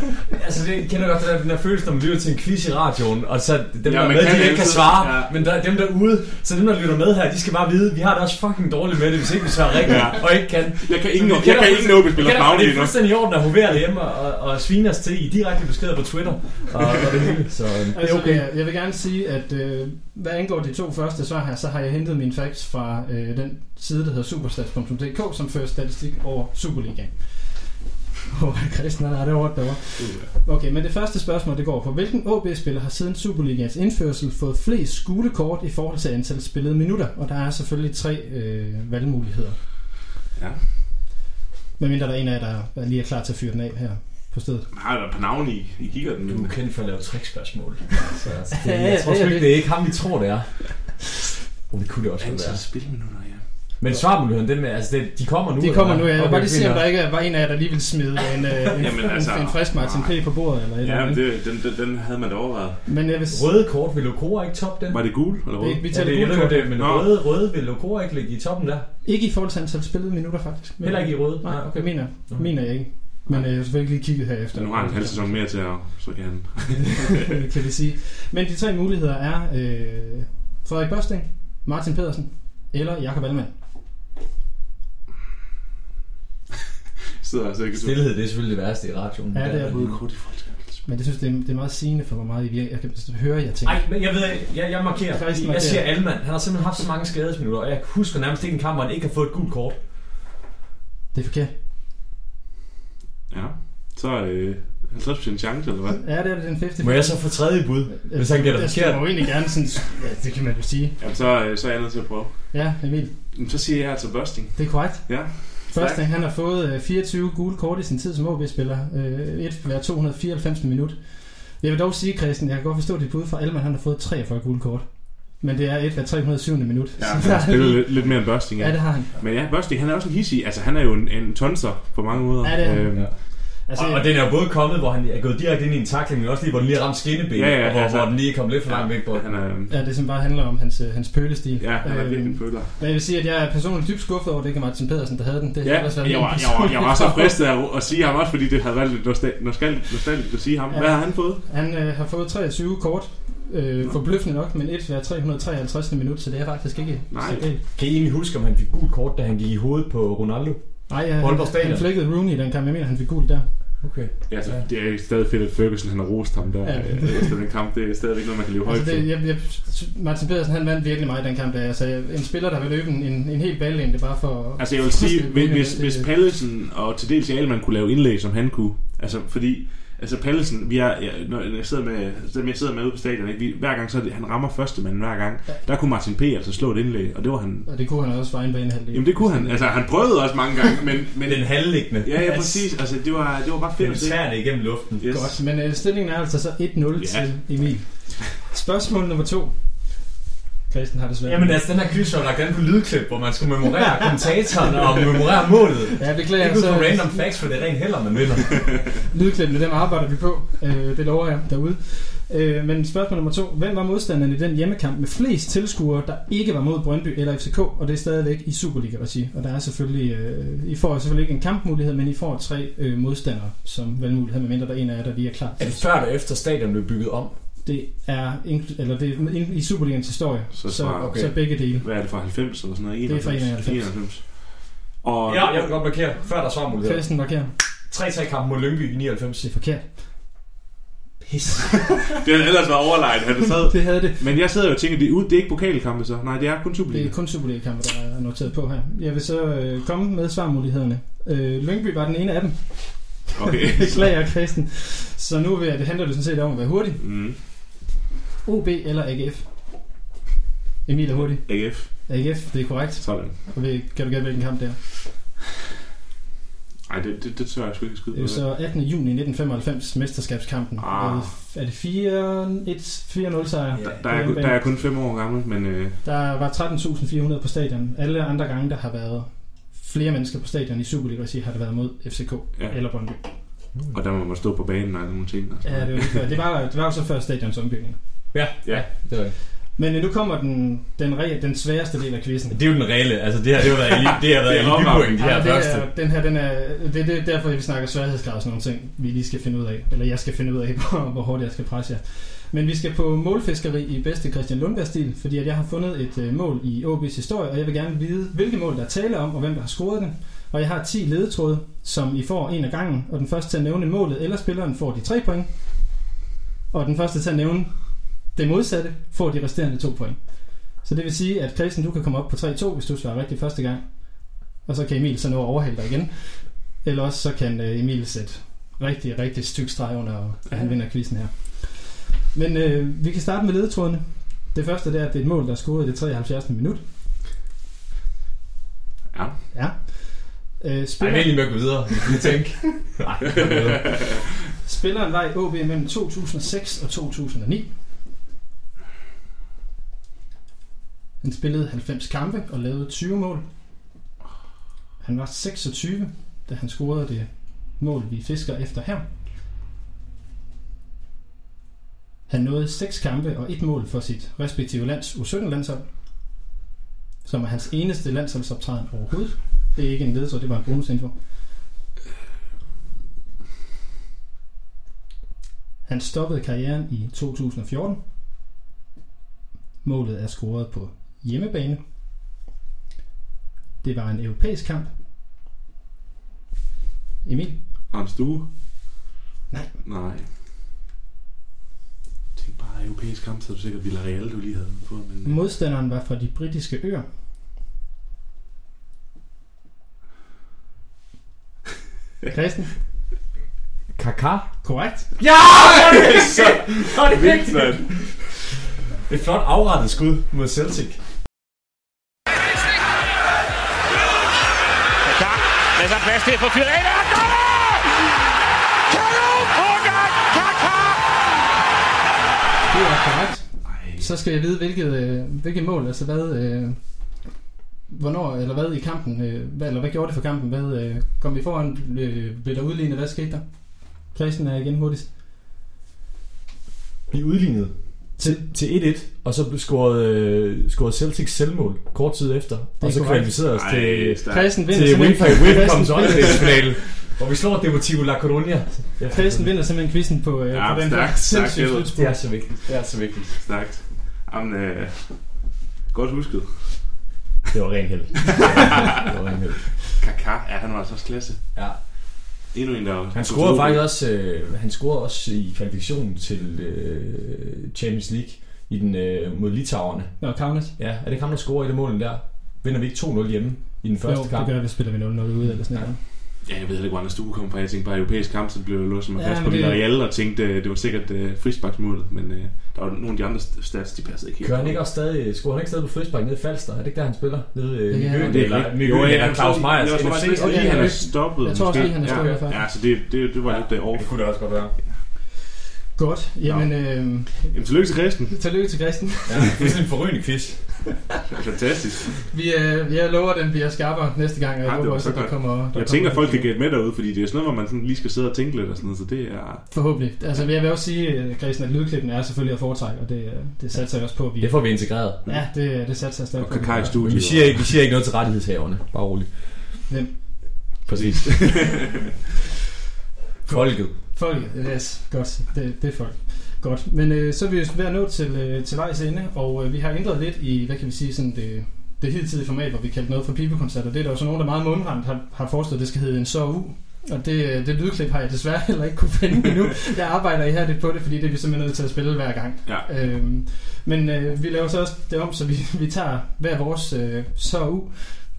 Altså, det kender godt den der følelse, når man lytter til en quiz i radioen, og så dem, Ja, der er med, kan de ikke kan svare, ja. men der er dem derude, så dem, der lytter med her, de skal bare vide, vi har det også fucking dårligt med det, hvis ikke vi svarer rigtigt, Ja. og ikke kan. Jeg kan ingen, jeg kender kan ingen vi kender- navne Det er fuldstændig i orden at hovere derhjemme og, og svine os til i direkte beskeder på Twitter, og, og det hele, så øh, det Altså, okay. jeg, jeg vil gerne sige, at øh, hvad angår de to første svar her, så har jeg hentet mine facts fra øh, den side, der hedder superstats.dk, som fører statistik over Superligaen. Christian, han har det hårdt derovre. Okay, men det første spørgsmål, det går på, hvilken OB-spiller har siden Superligaens indførsel fået flest gule kort i forhold til antal spillede minutter? Og der er selvfølgelig tre øh, valgmuligheder. Ja. Medmindre der er en af jer, der, lige er klar til at fyre den af her på stedet. Har der på navn i, I kigger den? Du er kendt for at lave trickspørgsmål. Så, altså, det, Ja, jeg tror sgu ikke, det er ikke ham, vi tror, det er. Oh, det kunne det også godt Antal være. spilminutter. Men svarmuligheden, den med, altså det, de kommer nu. De kommer nu, jeg vil Okay, bare lige se, om der ikke var en af jer, der lige vil smide en, øh, en, Jamen, en, altså, en, en frisk Martin P. på bordet. Eller et eller Ja, men det, den, den, den havde man da overvejet. Men jeg vil Røde kort, vil Lokora ikke top den? Var det gul eller rød? det, vi Ja, taler det, jeg kort. det, men Nå. røde, røde vil Lokora ikke ligge i toppen der. Ikke i forhold til antal spillede minutter, faktisk. Men- Heller ikke i røde. Nej, okay. okay. mener, mener jeg ikke. Men øh, jeg har selvfølgelig lige kigget her efter. Så nu har han en halv sæson mere til at... Så kan han... kan vi sige. Men de tre muligheder er øh, Frederik Børsting, Martin Pedersen eller Jakob Allmann. Sidder altså ikke... Stilhed, det er selvfølgelig det værste i radioen. Ja, det er Røde kort i til... Men det synes det er, det er meget sigende for, hvor meget I virker. Jeg kan høre, jeg tænker. Nej, men jeg ved, jeg, jeg markerer. Faktisk Fordi markerer. jeg siger Alman, han har simpelthen haft så mange skadesminutter, og jeg husker nærmest ikke en kamp, hvor han ikke har fået et gult kort. Det er forkert. Ja. Så øh, 50% chance, eller hvad? Ja, det er det, den 50. Må jeg så få tredje bud, hvis han gætter Jeg forkert? må jo egentlig gerne sådan... Ja, det kan man jo sige. Jamen, så, øh, så er jeg nødt til at prøve. Ja, Emil. Jamen, så siger jeg altså Busting. Det er korrekt. Ja. Første, han har fået øh, 24 gule kort i sin tid som OB-spiller. Øh, et hver 294 minut. Jeg vil dog sige, Christian, jeg kan godt forstå dit bud fra Alman, han har fået 43 gule kort. Men det er et hver 307 minut. Ja, han har er spillet lidt, lidt mere end Busting, Ja, ja. det har han. Men ja, Busting, han er også en hissig. Altså, han er jo en, en tonser på mange måder. Ja, det er han. Øhm, Ja. Altså, Og, og den er jo både kommet, hvor han er gået direkte ind i en takling, men også lige, hvor den lige har ramt skinnebenet, Ja, ja, og hvor, altså- hvor den lige er kommet lidt for langt væk på. Han er, ja, det som bare handler om hans, øh, hans pølestil. ja, han er Øhm, virkelig en føler. Men jeg vil sige, at jeg er personligt dybt skuffet over, at det ikke er Martin Pedersen, der havde den. Det Ja, havde ellers været jeg var, jeg, var, jeg var så fristet af at sige ham også, fordi det havde været lidt nostal- nostal- nostalgisk at sige ham. Ja. Hvad har han fået? Han øh, har fået 23 kort. Øh, forbløffende nok, men et hver 353 minut, så det er faktisk ikke Nej. Kan I egentlig huske, om han fik gult kort, da han gik i hovedet på Ronaldo? Nej, ja, han, Stadion. han flækkede Rooney i den kamp. Jeg mener, han fik gul der. Okay. Ja, altså, Ja. det er stadig fedt, at Ferguson han har rost ham der Ja. efter den kamp. Det er stadigvæk noget, man kan leve højt Altså det, jeg, jeg, Martin Pedersen, han vandt virkelig meget i den kamp. Der. Altså, en spiller, der vil løbe en, en, en hel balllængde bare for... Altså jeg vil sige, Det- hvis, hvis, det- hvis Pallesen og til dels Alemann kunne lave indlæg, som han kunne, altså fordi, altså Pallesen, vi er, jeg, når jeg sidder med, dem jeg sidder med ude på stadion, ikke? Vi, hver gang så det, han rammer første mand hver gang, Ja. der kunne Martin P. altså slå et indlæg, og det var han, Og det kunne han også for egen bane halvdel. jamen det kunne han, altså han prøvede også mange gange, men, men den halvliggende. ja, ja, præcis, altså det var, det var bare fedt Den at se. tærne igennem luften. Yes. Godt, men øh, stillingen er altså så 1-0 Ja. til Emil. Spørgsmål nummer to. Christian har det svært. Jamen altså, den her quiz var lagt an på lydklip, hvor man skulle memorere kommentatoren og memorere målet. Ja, beklager. Ikke ud så- fra random facts, for det er rent heller, man vinder. Lydklippene, dem arbejder vi på. Øh, det lover jeg derude. Øh, men spørgsmål nummer to. Hvem var modstanderen i den hjemmekamp med flest tilskuere, der ikke var mod Brøndby eller FCK? Og det er stadigvæk i Superliga-regi. Og der er selvfølgelig... Øh, I får selvfølgelig ikke en kampmulighed, men I får tre øh, modstandere som valgmulighed, medmindre der er en af jer, der lige er klar Er det før eller efter stadion blev bygget om? Det er, eller det er i Superligans historie. Så, Så, okay. så begge dele. hvad er det fra 90 eller sådan noget? Det er fra 91. 91. Og, Ja, jeg vil godt markere. Før der svar mulighed. Christian markerer. 3-3 kamp mod Lyngby i 99. Det er forkert. Pis. det havde ellers været overlegnet, havde det sad. Det havde det. Men jeg sidder jo og tænker, det er, ud, det er ikke pokalkampe så. Nej, det er kun Det Superliga. er kun Superliga-kampe, der er noteret på her. Jeg vil så øh, komme med svarmulighederne. Øh, Lyngby var den ene af dem. Okay. Beklager, Christian. Så nu vil jeg, det handler det sådan set om at være hurtig. Mm. OB eller AGF? Emil er hurtig. AGF. AGF, det er korrekt. Sådan. Og ved, kan du gætte, hvilken kamp det er? Nej, det, det, det tør jeg sgu ikke skyde Det er jo så 18. juni 1995, mesterskabskampen. Ah. Er det 4-1, 4-0 sejr? Ja. Der, der, er, der er jeg kun fem år gammel, men øh, Der var 13.400 på stadion. Alle andre gange, der har været flere mennesker på stadion i Superliga, har det været mod FCK Ja. eller Brøndby. og der må man stå på banen og nogle ting. Og Ja, det, var, det, var, det var jo så før stadions ombygning. Ja, Ja. det var det. Men øh, nu kommer den, den, re- den sværeste del af quizzen. Det er jo den reelle. Altså, det har, det har været, eli- det har været Det elitepoint, de her Ja, det første. er, den her, den er, det, det er derfor, vi snakker sværhedsgrad og sådan nogle ting, vi lige skal finde ud af. Eller jeg skal finde ud af, hvor, hvor hårdt jeg skal presse jer. Men vi skal på målfiskeri i bedste Christian Lundberg-stil, fordi at jeg har fundet et øh, mål i OB's historie, og jeg vil gerne vide, hvilke mål der er tale om, og hvem der har scoret den. Og jeg har 10 ledetråde, som I får en af gangen, og den første til at nævne målet eller spilleren får de 3 point. Og den første til at nævne det modsatte får de resterende 2 point. Så det vil sige, at Christian, du kan komme op på 3-2, hvis du svarer rigtigt første gang. Og så kan Emil så nå at overhælde dig igen. Eller også så kan øh, Emil sætte rigtig, rigtig styk streg under, og han vinder quizzen her. Men øh, vi kan starte med ledetrådene. Det første det er, at det er et mål, der er scoret i det 73. minut. Ja. Ja. Øh, Ej, spiller, vælg lige med at gå videre. Vi tænke. Nej, spilleren var i OB mellem 2006 og 2009. Han spillede 90 kampe og lavede 20 mål. Han var 26, da han scorede det mål, vi fisker efter her. Han nåede 6 kampe og et mål for sit respektive lands U17-landshold, som er hans eneste landsholdsoptræden overhovedet. Det er ikke en ledetråd, det var en bonusinfo. Han stoppede karrieren i 2014. Målet er scoret på hjemmebane. Det var en europæisk kamp. Emil? Hans Due? Nej. Nej. Tænk bare europæisk kamp, så er du sikkert Villarreal, du lige havde fået. Men... Modstanderen var fra de britiske øer. Christen? Kaka? Korrekt. Ja! så, så er det vigtigt. Det er et flot afrettet skud mod Celtic. Til at få fyret af. Der er Kanon! Håkan Kaka! Det er korrekt. Så skal jeg vide, hvilket, øh, hvilket mål, altså hvad, øh, hvornår, eller hvad i kampen, øh, hvad, eller hvad gjorde det for kampen? Hvad, øh, kom vi foran, øh, blev der udlignet, hvad skete der? Christian er igen hurtigst. Vi udlignede til, til 1-1, og så blev scoret, øh, scoret Celtic selvmål kort tid efter. Og så kvalificerede os til, stærkt. Christian vinder til Christian, åndedelsfinale, hvor vi slår Deportivo La Coruña. Christian vinder simpelthen quizzen på, øh, Ja, på den stærkt, her stærkt slutspurt. Det er så vigtigt. Det er så vigtigt. Stærkt. Jamen, øh, godt husket. Det var ren held. det var ren held. Kaka, ja, han var altså også klasse. Ja. Endnu en, der... Han scorede faktisk også, øh, han scorede også i kvalifikationen til øh, Champions League i den øh, mod Litauerne. Nå, Kaunas. Ja, er det ikke ham, der scorer i det mål der? Vinder vi ikke 2-0 hjemme i den første jo, kamp? det gør vi, spiller vi 0-0 ude eller sådan noget. Ja, jeg ved ikke, hvor Anders Stue kom fra. Jeg tænkte bare, europæisk kamp, så blev jeg låst mig Ja, fast på det- Villarreal og tænkte, øh, det var sikkert uh, frisbaksmålet. Men uh, der var nogle af de andre stats, de passede ikke helt. Kører han ikke også stadig, scorer han ikke stadig på frispark nede i Falster? Er det ikke der, han spiller? Nede øh, Ja, i Møn, Det er. Møn, Jo, ja, Claus Meyers Jeg tror faktisk lige, Ja, han ja. er stoppet. Jeg tror også lige, han er stoppet ja. Ja, så det, det, det var lidt off. Det kunne det også godt være. Godt. Jamen, øh, Jamen, tillykke til Christen. tillykke til Christian. Ja, det er sådan en forrygende quiz. Fantastisk. Vi, øh, jeg lover, at den bliver skarpere næste gang, og jeg Ja, håber også, så at der kommer... Der Jeg kommer tænker, at folk kan gætte med derude, fordi det er sådan noget, hvor man sådan lige skal sidde og tænke lidt og sådan noget, så det er... Forhåbentlig. Altså, jeg vil også sige, øh, Christian, at lydklippen er selvfølgelig at foretrække, og det, øh, det satser jeg også på. at Vi, Det får vi integreret. ja, det, det satser jeg stadig Og på. Kaká i studiet. vi siger, ikke, vi siger ikke noget til rettighedshaverne. Bare roligt. Hvem? Præcis. Folket. Folket, yes, godt. Det, det er folk. Godt, men øh, så er vi jo ved at nå til, øh, til vejs ende, og øh, vi har ændret lidt i, hvad kan vi sige, sådan det, det hidtidige format, hvor vi kaldte noget for pibekoncerter. Det er der jo så nogen, der meget mundrent har, har foreslået, at det skal hedde en så u. Og det, øh, det lydklip har jeg desværre heller ikke kunne finde endnu. Jeg arbejder ihærdigt på det, fordi det er vi simpelthen nødt til at spille hver gang. Ja. Øhm, men øh, vi laver så også det om, så vi, vi tager hver vores øh, så u.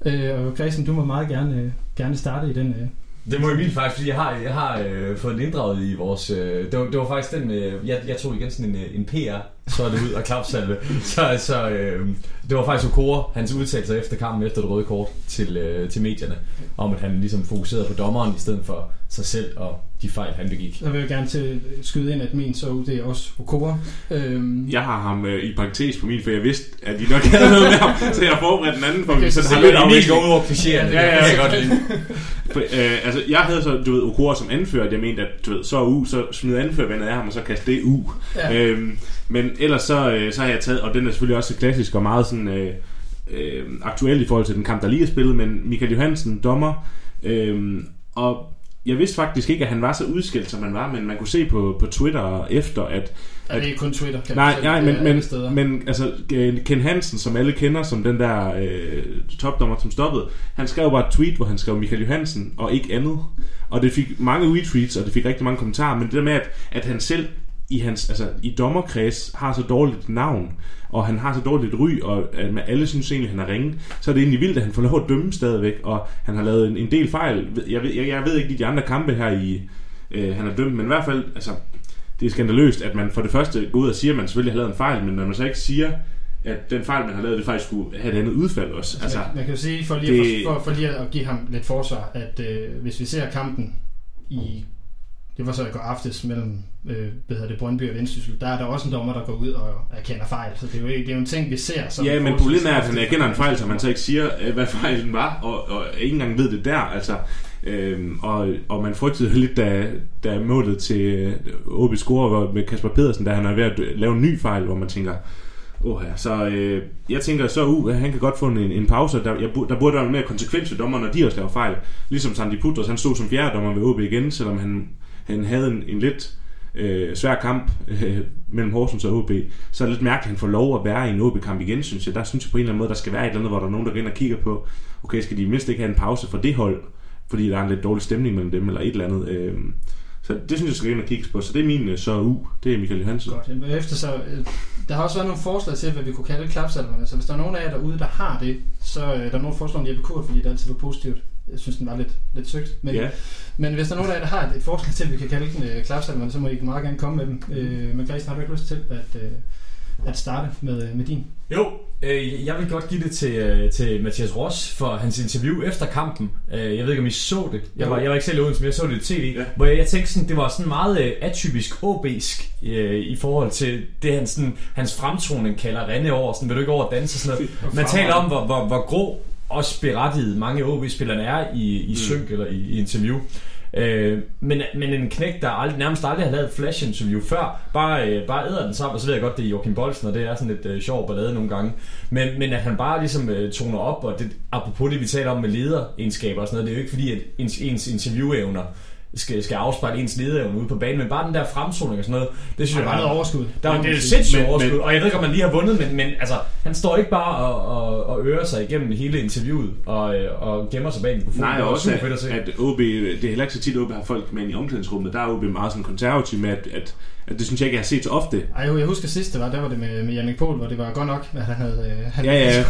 Øh, og Christian, du må meget gerne, øh, gerne starte i den. Øh. Det må Emil faktisk, fordi jeg har, jeg har øh, fået den inddraget i vores... Øh, det, var, det var faktisk den, øh, jeg, jeg tog igen sådan en, øh, en PR, så er det ud og klapsalve. Så, så øh, det var faktisk Okora, hans udtalelser efter kampen, efter det røde kort til, øh, til medierne, om at han ligesom fokuserede på dommeren i stedet for sig selv og de fejl, han begik. Så vil jeg gerne til skyde ind, at min så det er også Okora. Øhm, Jeg har ham øh, i parentes på min, for jeg vidste, at de nok havde noget med ham, så jeg har forberedt den anden for Okay, okay, så så det har lidt Emil afveksling. går ud over klichéerne. Ja, ja, Det kan jeg godt lide. For, øh, altså, jeg havde så, du ved, Okora som anfører, at jeg mente, at du ved, så U, så smid anførervandet af ham, og så kaste det U. Ja. Ja. Øhm, men ellers så, øh, så har jeg taget, og den er selvfølgelig også klassisk og meget sådan, øh, øh, aktuel i forhold til den kamp, der lige er spillet, men Michael Johansen, dommer, øh, og jeg vidste faktisk ikke, at han var så udskilt, som han var, men man kunne se på, på Twitter efter, at er det ikke kun Twitter? Kan Nej, nej, men, men, steder. men altså, Ken Hansen, som alle kender som den der øh, topdommer, som stoppede, han skrev bare et tweet, hvor han skrev Michael Johansen og ikke andet. Og det fik mange retweets, og det fik rigtig mange kommentarer, men det der med, at, at han selv i hans, altså i dommerkreds har så dårligt et navn, og han har så dårligt et ry, og at man- alle synes egentlig, han er ringe, så er det egentlig vildt, at han får lov at dømme stadigvæk, og han har lavet en, en del fejl. Jeg ved, jeg, jeg ved ikke de andre kampe her i, øh, han har dømt, men i hvert fald, altså, det er skandaløst, at man for det første går ud og siger, at man selvfølgelig har lavet en fejl, men når man så ikke siger, at den fejl, man har lavet, det faktisk skulle have et andet udfald også. Altså, Altså, man kan jo sige, for lige, det... for, for, for lige at give ham lidt forsvar, at øh, hvis vi ser kampen i, det var så i går aftes mellem, øh, hvad hedder det, Brøndby og Vendsyssel, der er der også en dommer, der går ud og erkender fejl, så det er jo, det er jo en ting, vi ser. Som ja, men problemet er, at han erkender en fejl, så man så ikke siger, øh, hvad fejlen var, og, og ikke engang ved det der. Altså, øhm, og, og man frygtede lidt, da, da målet til øh, OB score med Kasper Pedersen, da han er ved at lave en ny fejl, hvor man tænker, Åh ja, så øh, jeg tænker så, uh, han kan godt få en, en pause. Der, jeg, der burde være mere konsekvens ved dommerne, når de også laver fejl. Ligesom Sandy Putros, han stod som fjerde dommer ved OB igen, selvom han, han havde en, en lidt øh, svær kamp øh, mellem Horsens og OB. Så er det lidt mærkeligt, at han får lov at være i en OB-kamp igen, synes jeg. Der synes jeg på en eller anden måde, der skal være et eller andet, hvor der er nogen, der går ind og kigger på, okay, skal de mindst ikke have en pause for det hold, fordi der er en lidt dårlig stemning mellem dem, eller et eller andet. Øh, så det synes jeg, skal ind og kigge på. Så det er min øh, så U, det er Michael Johansen. Godt. Jamen, Efter så, øh, der har også været nogle forslag til, hvad vi kunne kalde klapsalverne. Så hvis der er nogen af jer derude, der har det, så øh, der er nogen forslag om Jeppe Kurt, fordi det altid var positivt. Jeg synes, den var lidt, lidt søgt. Men, Ja. men hvis der er nogen af jer, der har et, et forslag til, at vi kan kalde den øh, klapsalverne, så må I meget gerne komme med dem. Øh, men Christian, har du ikke lyst til at, øh, at starte med, øh, med din? Jo, øh, jeg vil godt give det til, øh, til Mathias Ross for hans interview efter kampen. Øh, jeg ved ikke, om I så det. Jeg var, jeg var ikke selv i Odense, men jeg så det i tv. Ja. Hvor jeg, jeg tænkte sådan, det var sådan meget øh, atypisk OB'sk øh, i forhold til det, han sådan, hans fremtoning kalder rende over. Sådan, vil du ikke over at danse sådan noget. Man taler om, hvor, hvor, hvor grå også berettiget mange OB-spillerne er i, i synk eller i, i interview. Øh, men, men en knæk, der aldrig, nærmest aldrig har lavet et flash-interview før, bare, øh, bare æder den sammen, og så ved jeg godt, det er Joachim Bolsen, og det er sådan lidt øh, sjov ballade nogle gange. Men, men at han bare ligesom øh, toner op, og det, apropos det, vi taler om med lederegenskaber og sådan noget, det er jo ikke fordi, at ens, ens interviewevner skal, skal afspejle ens lederevne ude på banen, men bare den der fremtoning og sådan noget, det synes Der jeg bare noget overskud. der er sige. sindssygt overskud, men- og jeg ved ikke, om man lige har vundet, men, men altså, han står ikke bare og, og, og ører sig igennem hele interviewet og, øh, og gemmer sig bag mikrofonen. Nej, Det var også super at, fedt at se. at OB, det er heller ikke så tit, at OB har folk med ind i omklædningsrummet. Der er OB meget sådan konservativ med, at, at, det synes jeg ikke, jeg har set så ofte. Ej, jeg husker sidst, det var, der var det med, med Jannik Pohl, hvor det var godt nok, at han havde... Øh, han Ja, ja.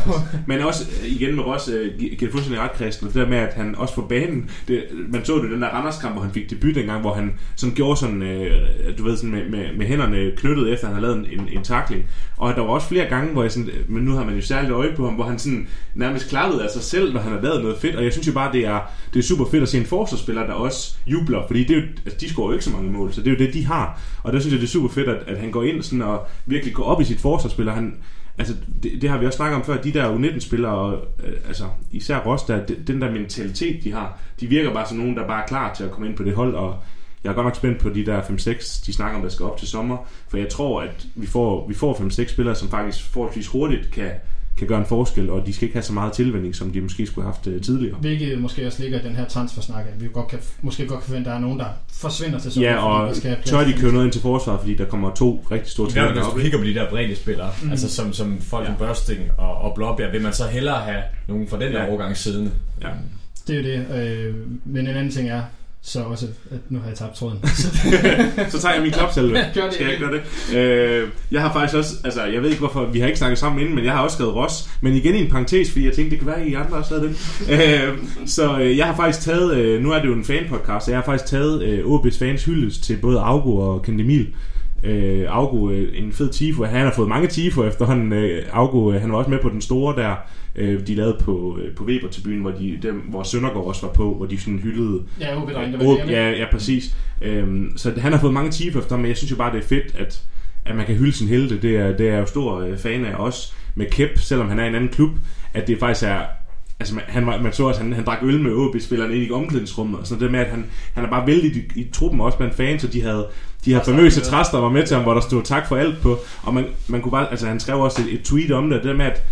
Men også øh, igen med Ross, uh, giver det fuldstændig ret, Christian, det der med, at han også på banen, det, man så det den der Randers-kamp, hvor han fik debut dengang, hvor han sådan gjorde sådan, øh, du ved, sådan med, med, med hænderne knyttet efter, at han havde lavet en, en, en takling. Og der var også flere gange, hvor jeg sådan, øh, men nu har man jo særligt øje på ham, hvor han sådan nærmest klappede af sig selv, når han har lavet noget fedt. Og jeg synes jo bare, det er, det er super fedt at se en forsvarsspiller, der også jubler, fordi det er jo, altså, de scorer jo ikke så mange mål, så det er jo det, de har. Og der synes jeg, det er super fedt, at, at han går ind sådan og virkelig går op i sit forsvarsspiller. Han, altså, det, det har vi også snakket om før, de der U19-spillere, øh, altså især Rosta, de- den der mentalitet, de har, de virker bare som nogen, der bare er klar til at komme ind på det hold, og jeg er godt nok spændt på de der 5-6, de snakker om, der skal op til sommer, for jeg tror, at vi får, vi får 5-6 spillere, som faktisk forholdsvis hurtigt kan, kan gøre en forskel, og de skal ikke have så meget tilvænding, som de måske skulle have haft øh, tidligere. Hvilket måske også ligger i den her transfersnak, at vi godt kan, måske godt kan forvente, at der er nogen, der forsvinder til sommer. Ja, og skal tør de til- købe noget ind til forsvaret, fordi der kommer to rigtig store Ja, talenter hvis op. du kigger på de der bredde spillere, mm. altså som, som folk som Børsting og, og Blåbjerg, vil man så hellere have nogen fra den der Ja. overgang siddende. Ja. Det er jo det. Øh, men en anden ting er så også, at nu har jeg tabt tråden. Så tager jeg min klapsalve. Gør det Skal jeg gøre det? Øh, jeg har faktisk også, altså jeg ved ikke hvorfor, vi har ikke snakket sammen inden, men jeg har også skrevet Ross. Men igen i en parentes, fordi jeg tænkte, det kan være, at I andre også havde det. Øh, så øh, jeg har faktisk taget, øh, nu er det jo en fanpodcast, så jeg har faktisk taget øh, OB's fans hyldest til både Augo og Kendt Emil. Øh, Augo, øh, en fed tifo. Han har fået mange tifo efterhånden. Øh, Augo, øh, han var også med på den store der, øh, de lavede på, øh, på Weber til byen, hvor, de, dem, hvor Søndergaard også var på, hvor de sådan hyldede Ja, OB der det, ja, ja, præcis. Øhm, så han har fået mange tifo efter, men jeg synes jo bare, det er fedt, at, at man kan hylde sin helte. Det er, det er jeg jo stor øh, fan af også med Kep, selvom han er i en anden klub, at det faktisk er Altså man, han, var- man så også, han, han drak øl med OB-spillerne ind i omklædningsrummet, og sådan det med, at han, han er bare vældig i, i truppen også blandt fans, og de havde de her famøse træster var med til ham, hvor der stod tak for alt på, og man, man kunne bare, altså han skrev også et, et tweet om det, og det der med, at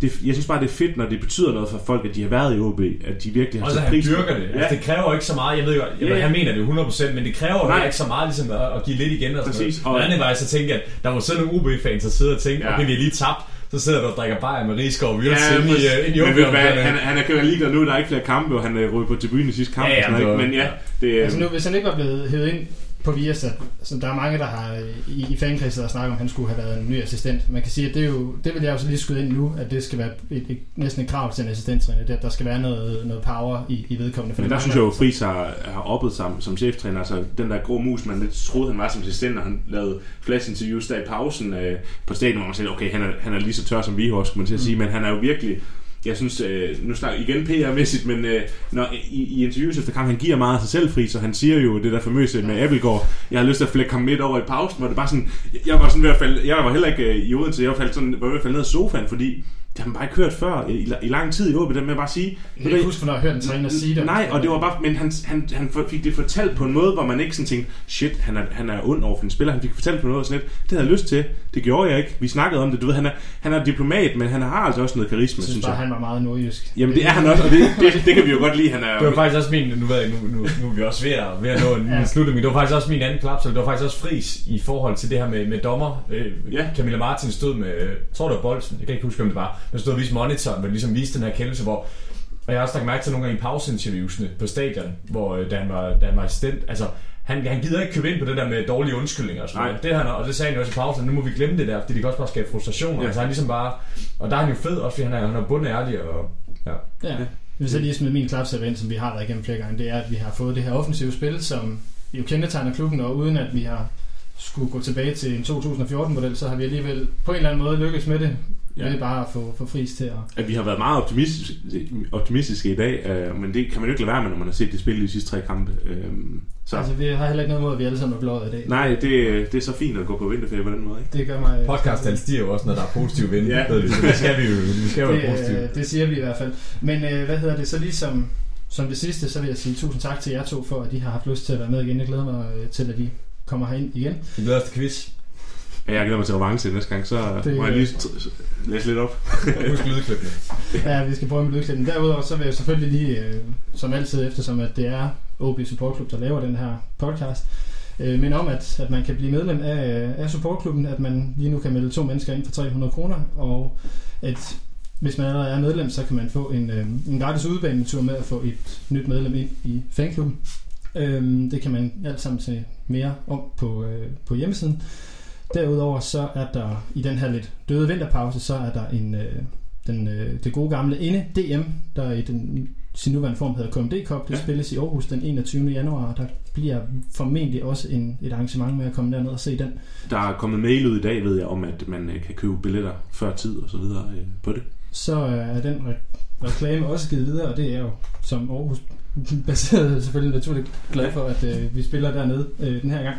det, jeg synes bare, det er fedt, når det betyder noget for folk, at de har været i OB, at de virkelig har Og så sat han pris dyrker det. Ja, Altså, det kræver ikke så meget. Jeg ved godt, jeg, ja. han mener det 100%, men det kræver Nej. Ikke så meget ligesom at, at give lidt igen. Og sådan Præcis. noget. Og- andet var jeg så tænke, at der var sådan nogle UB-fans, der sidder og tænker, Ja. okay, vi er lige tabt. Så sidder du og drikker bajer med Rigskov og Ja, ind i, uh, ind i men ved hvad, han, han er kørt ligeglad nu, der er ikke flere kampe, og han er røget på tribunen i sidste kamp. Ja, ja, og sådan noget, men ikke? men ja, det, Altså nu, hvis han ikke var blevet hævet ind på Viasat, så der er mange, der har i, i fankredset der snakker om, at han skulle have været en ny assistent. Man kan sige, at det, er jo, det vil jeg jo så lige skyde ind nu, at det skal være et, et, næsten et krav til en assistenttræner, det, at der skal være noget, noget power i, i vedkommende. For men der synes jeg jo, Friis har, har oppet sig som cheftræner. Altså den der grå mus, man lidt troede, han var som assistent, når han lavede flash interviews der i pausen øh, på stadion, hvor man sagde, okay, han er, han er lige så tør som vi også, man til at sige, men han er jo virkelig jeg synes, øh, nu snakker igen PR-mæssigt, men øh, når, i, i interviews efter kamp, han giver meget af sig selv fri, så han siger jo det der famøse med Appelgaard, jeg har lyst til at flække ham midt over i pausen, hvor det bare sådan, jeg var sådan ved at falde, jeg var heller ikke øh, i Odense, jeg var, faldt sådan, var ved at falde ned af sofaen, fordi det har man bare ikke hørt før i, i lang tid i OB, det med at bare sige, Jeg kan ikke huske, hvornår jeg hørte en træner sige det. Nej, og det var bare, men han, han, han fik det fortalt på en måde, hvor man ikke sådan tænkte, shit, han er, han er ond over for en spiller. Han fik fortalt på noget sådan lidt, det havde jeg lyst til. Det gjorde jeg ikke. Vi snakkede om det. Du ved, han er, han er diplomat, men han har altså også noget karisma, Jeg synes, synes bare, jeg. han var meget nordjysk. Jamen det er han også, og det, det, det kan vi jo godt lide. Han er, Det var faktisk også min, nu ved jeg, nu, nu, nu er vi også ved at, ved at nå en Ja. slutning, det var faktisk også min anden klap, så det var faktisk også fris i forhold til det her med, med dommer. Øh, Ja. Camilla Martin stod med, tror det var Bolsen, jeg kan ikke huske, hvem det var, men stod og viste monitoren, hvor ligesom viste den her kendelse, hvor og jeg har også lagt mærke til nogle gange i pauseinterviewsene på stadion, hvor øh, da han var, da han var assistent, altså han, han gider ikke købe ind på det der med dårlige undskyldninger og sådan Nej. noget. Det, han, og det sagde han jo også i pausen, nu må vi glemme det der, fordi det kan også bare skabe frustration. Ja. Ja. Altså han ligesom bare, og der er han jo fed også, fordi han er, han er bundet ærlig og ja. Ja. Hvis jeg lige smider min klapsæt ind, som vi har været igennem flere gange, det er, at vi har fået det her offensive spil, som jo kendetegner klubben, og uden at vi har skulle gå tilbage til en 2014-model, så har vi alligevel på en eller anden måde lykkes med det, Ja. ved bare at få, få fris til at... at vi har været meget optimistiske, optimistiske i dag, øh, men det kan man jo ikke lade være med, når man har set det spil i de sidste tre kampe. Øh, så Altså, vi har heller ikke noget mod, at vi alle sammen er blået i dag. nej, det, det er så fint at gå på vinterferie på den måde, ikke? Det gør mig... Podcast stiger jo også, når der er positive vinde. Ja. Det skal vi jo. Vi skal jo være det, positive. øh, det siger vi i hvert fald. Men øh, hvad hedder det, så ligesom som det sidste, så vil jeg sige tusind tak til jer to for, at I har haft lyst til at være med igen. Jeg glæder mig øh, til, at I kommer herind igen. Vi glæder os til quiz. Ja, jeg glæder mig til revanche næste gang, så Det- det, må jeg lige t- læse lidt op. Husk lydklippene. Ja, vi skal prøve med lydklippen. Derudover så vil jeg selvfølgelig lige, øh, som altid, eftersom at det er OB Support Club, der laver den her podcast, øh, minde om, at, at man kan blive medlem af, af supportklubben, at man lige nu kan melde to mennesker ind for 300 kroner, og at hvis man allerede er medlem, så kan man få en, øh, en gratis udbanetur med at få et nyt medlem ind i fanklubben. Øhm, det kan man alt sammen se mere om på, øh, på hjemmesiden. Derudover så er der i den her lidt døde vinterpause, så er der en, øh, den, øh, det gode gamle inde DM, der i den, sin nuværende form hedder KMD Cup. Det Ja. spilles i Aarhus den 21. januar. Der bliver formentlig også en, et arrangement med at komme derned og se den. Der er kommet mail ud i dag, ved jeg, om at man øh, kan købe billetter før tid og så videre øh, på det. Så øh, er den re- reklame også givet videre, og det er jo som Aarhus baseret selvfølgelig naturligt glad for, at øh, vi spiller dernede øh, den her gang.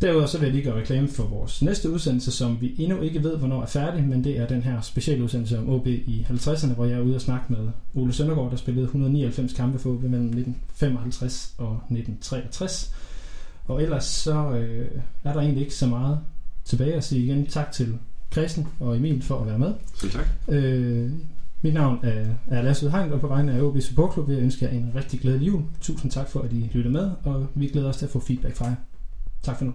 Derudover så vil jeg lige gøre reklame for vores næste udsendelse, som vi endnu ikke ved, hvornår er færdig, men det er den her specielle udsendelse om OB i 50'erne, hvor jeg er ude og snakke med Ole Søndergaard, der spillede 199 kampe for OB mellem 1955 og 1963. Og ellers så øh, er der egentlig ikke så meget tilbage at sige igen. Tak til Christian og Emil for at være med. Selv tak. Øh, mit navn er, er Lasse Hegn, og på vegne af OB Support Club vil jeg ønske jer en rigtig glædelig jul. Tusind tak for, at I lytter med, og vi glæder os til at få feedback fra jer. Tak for nu.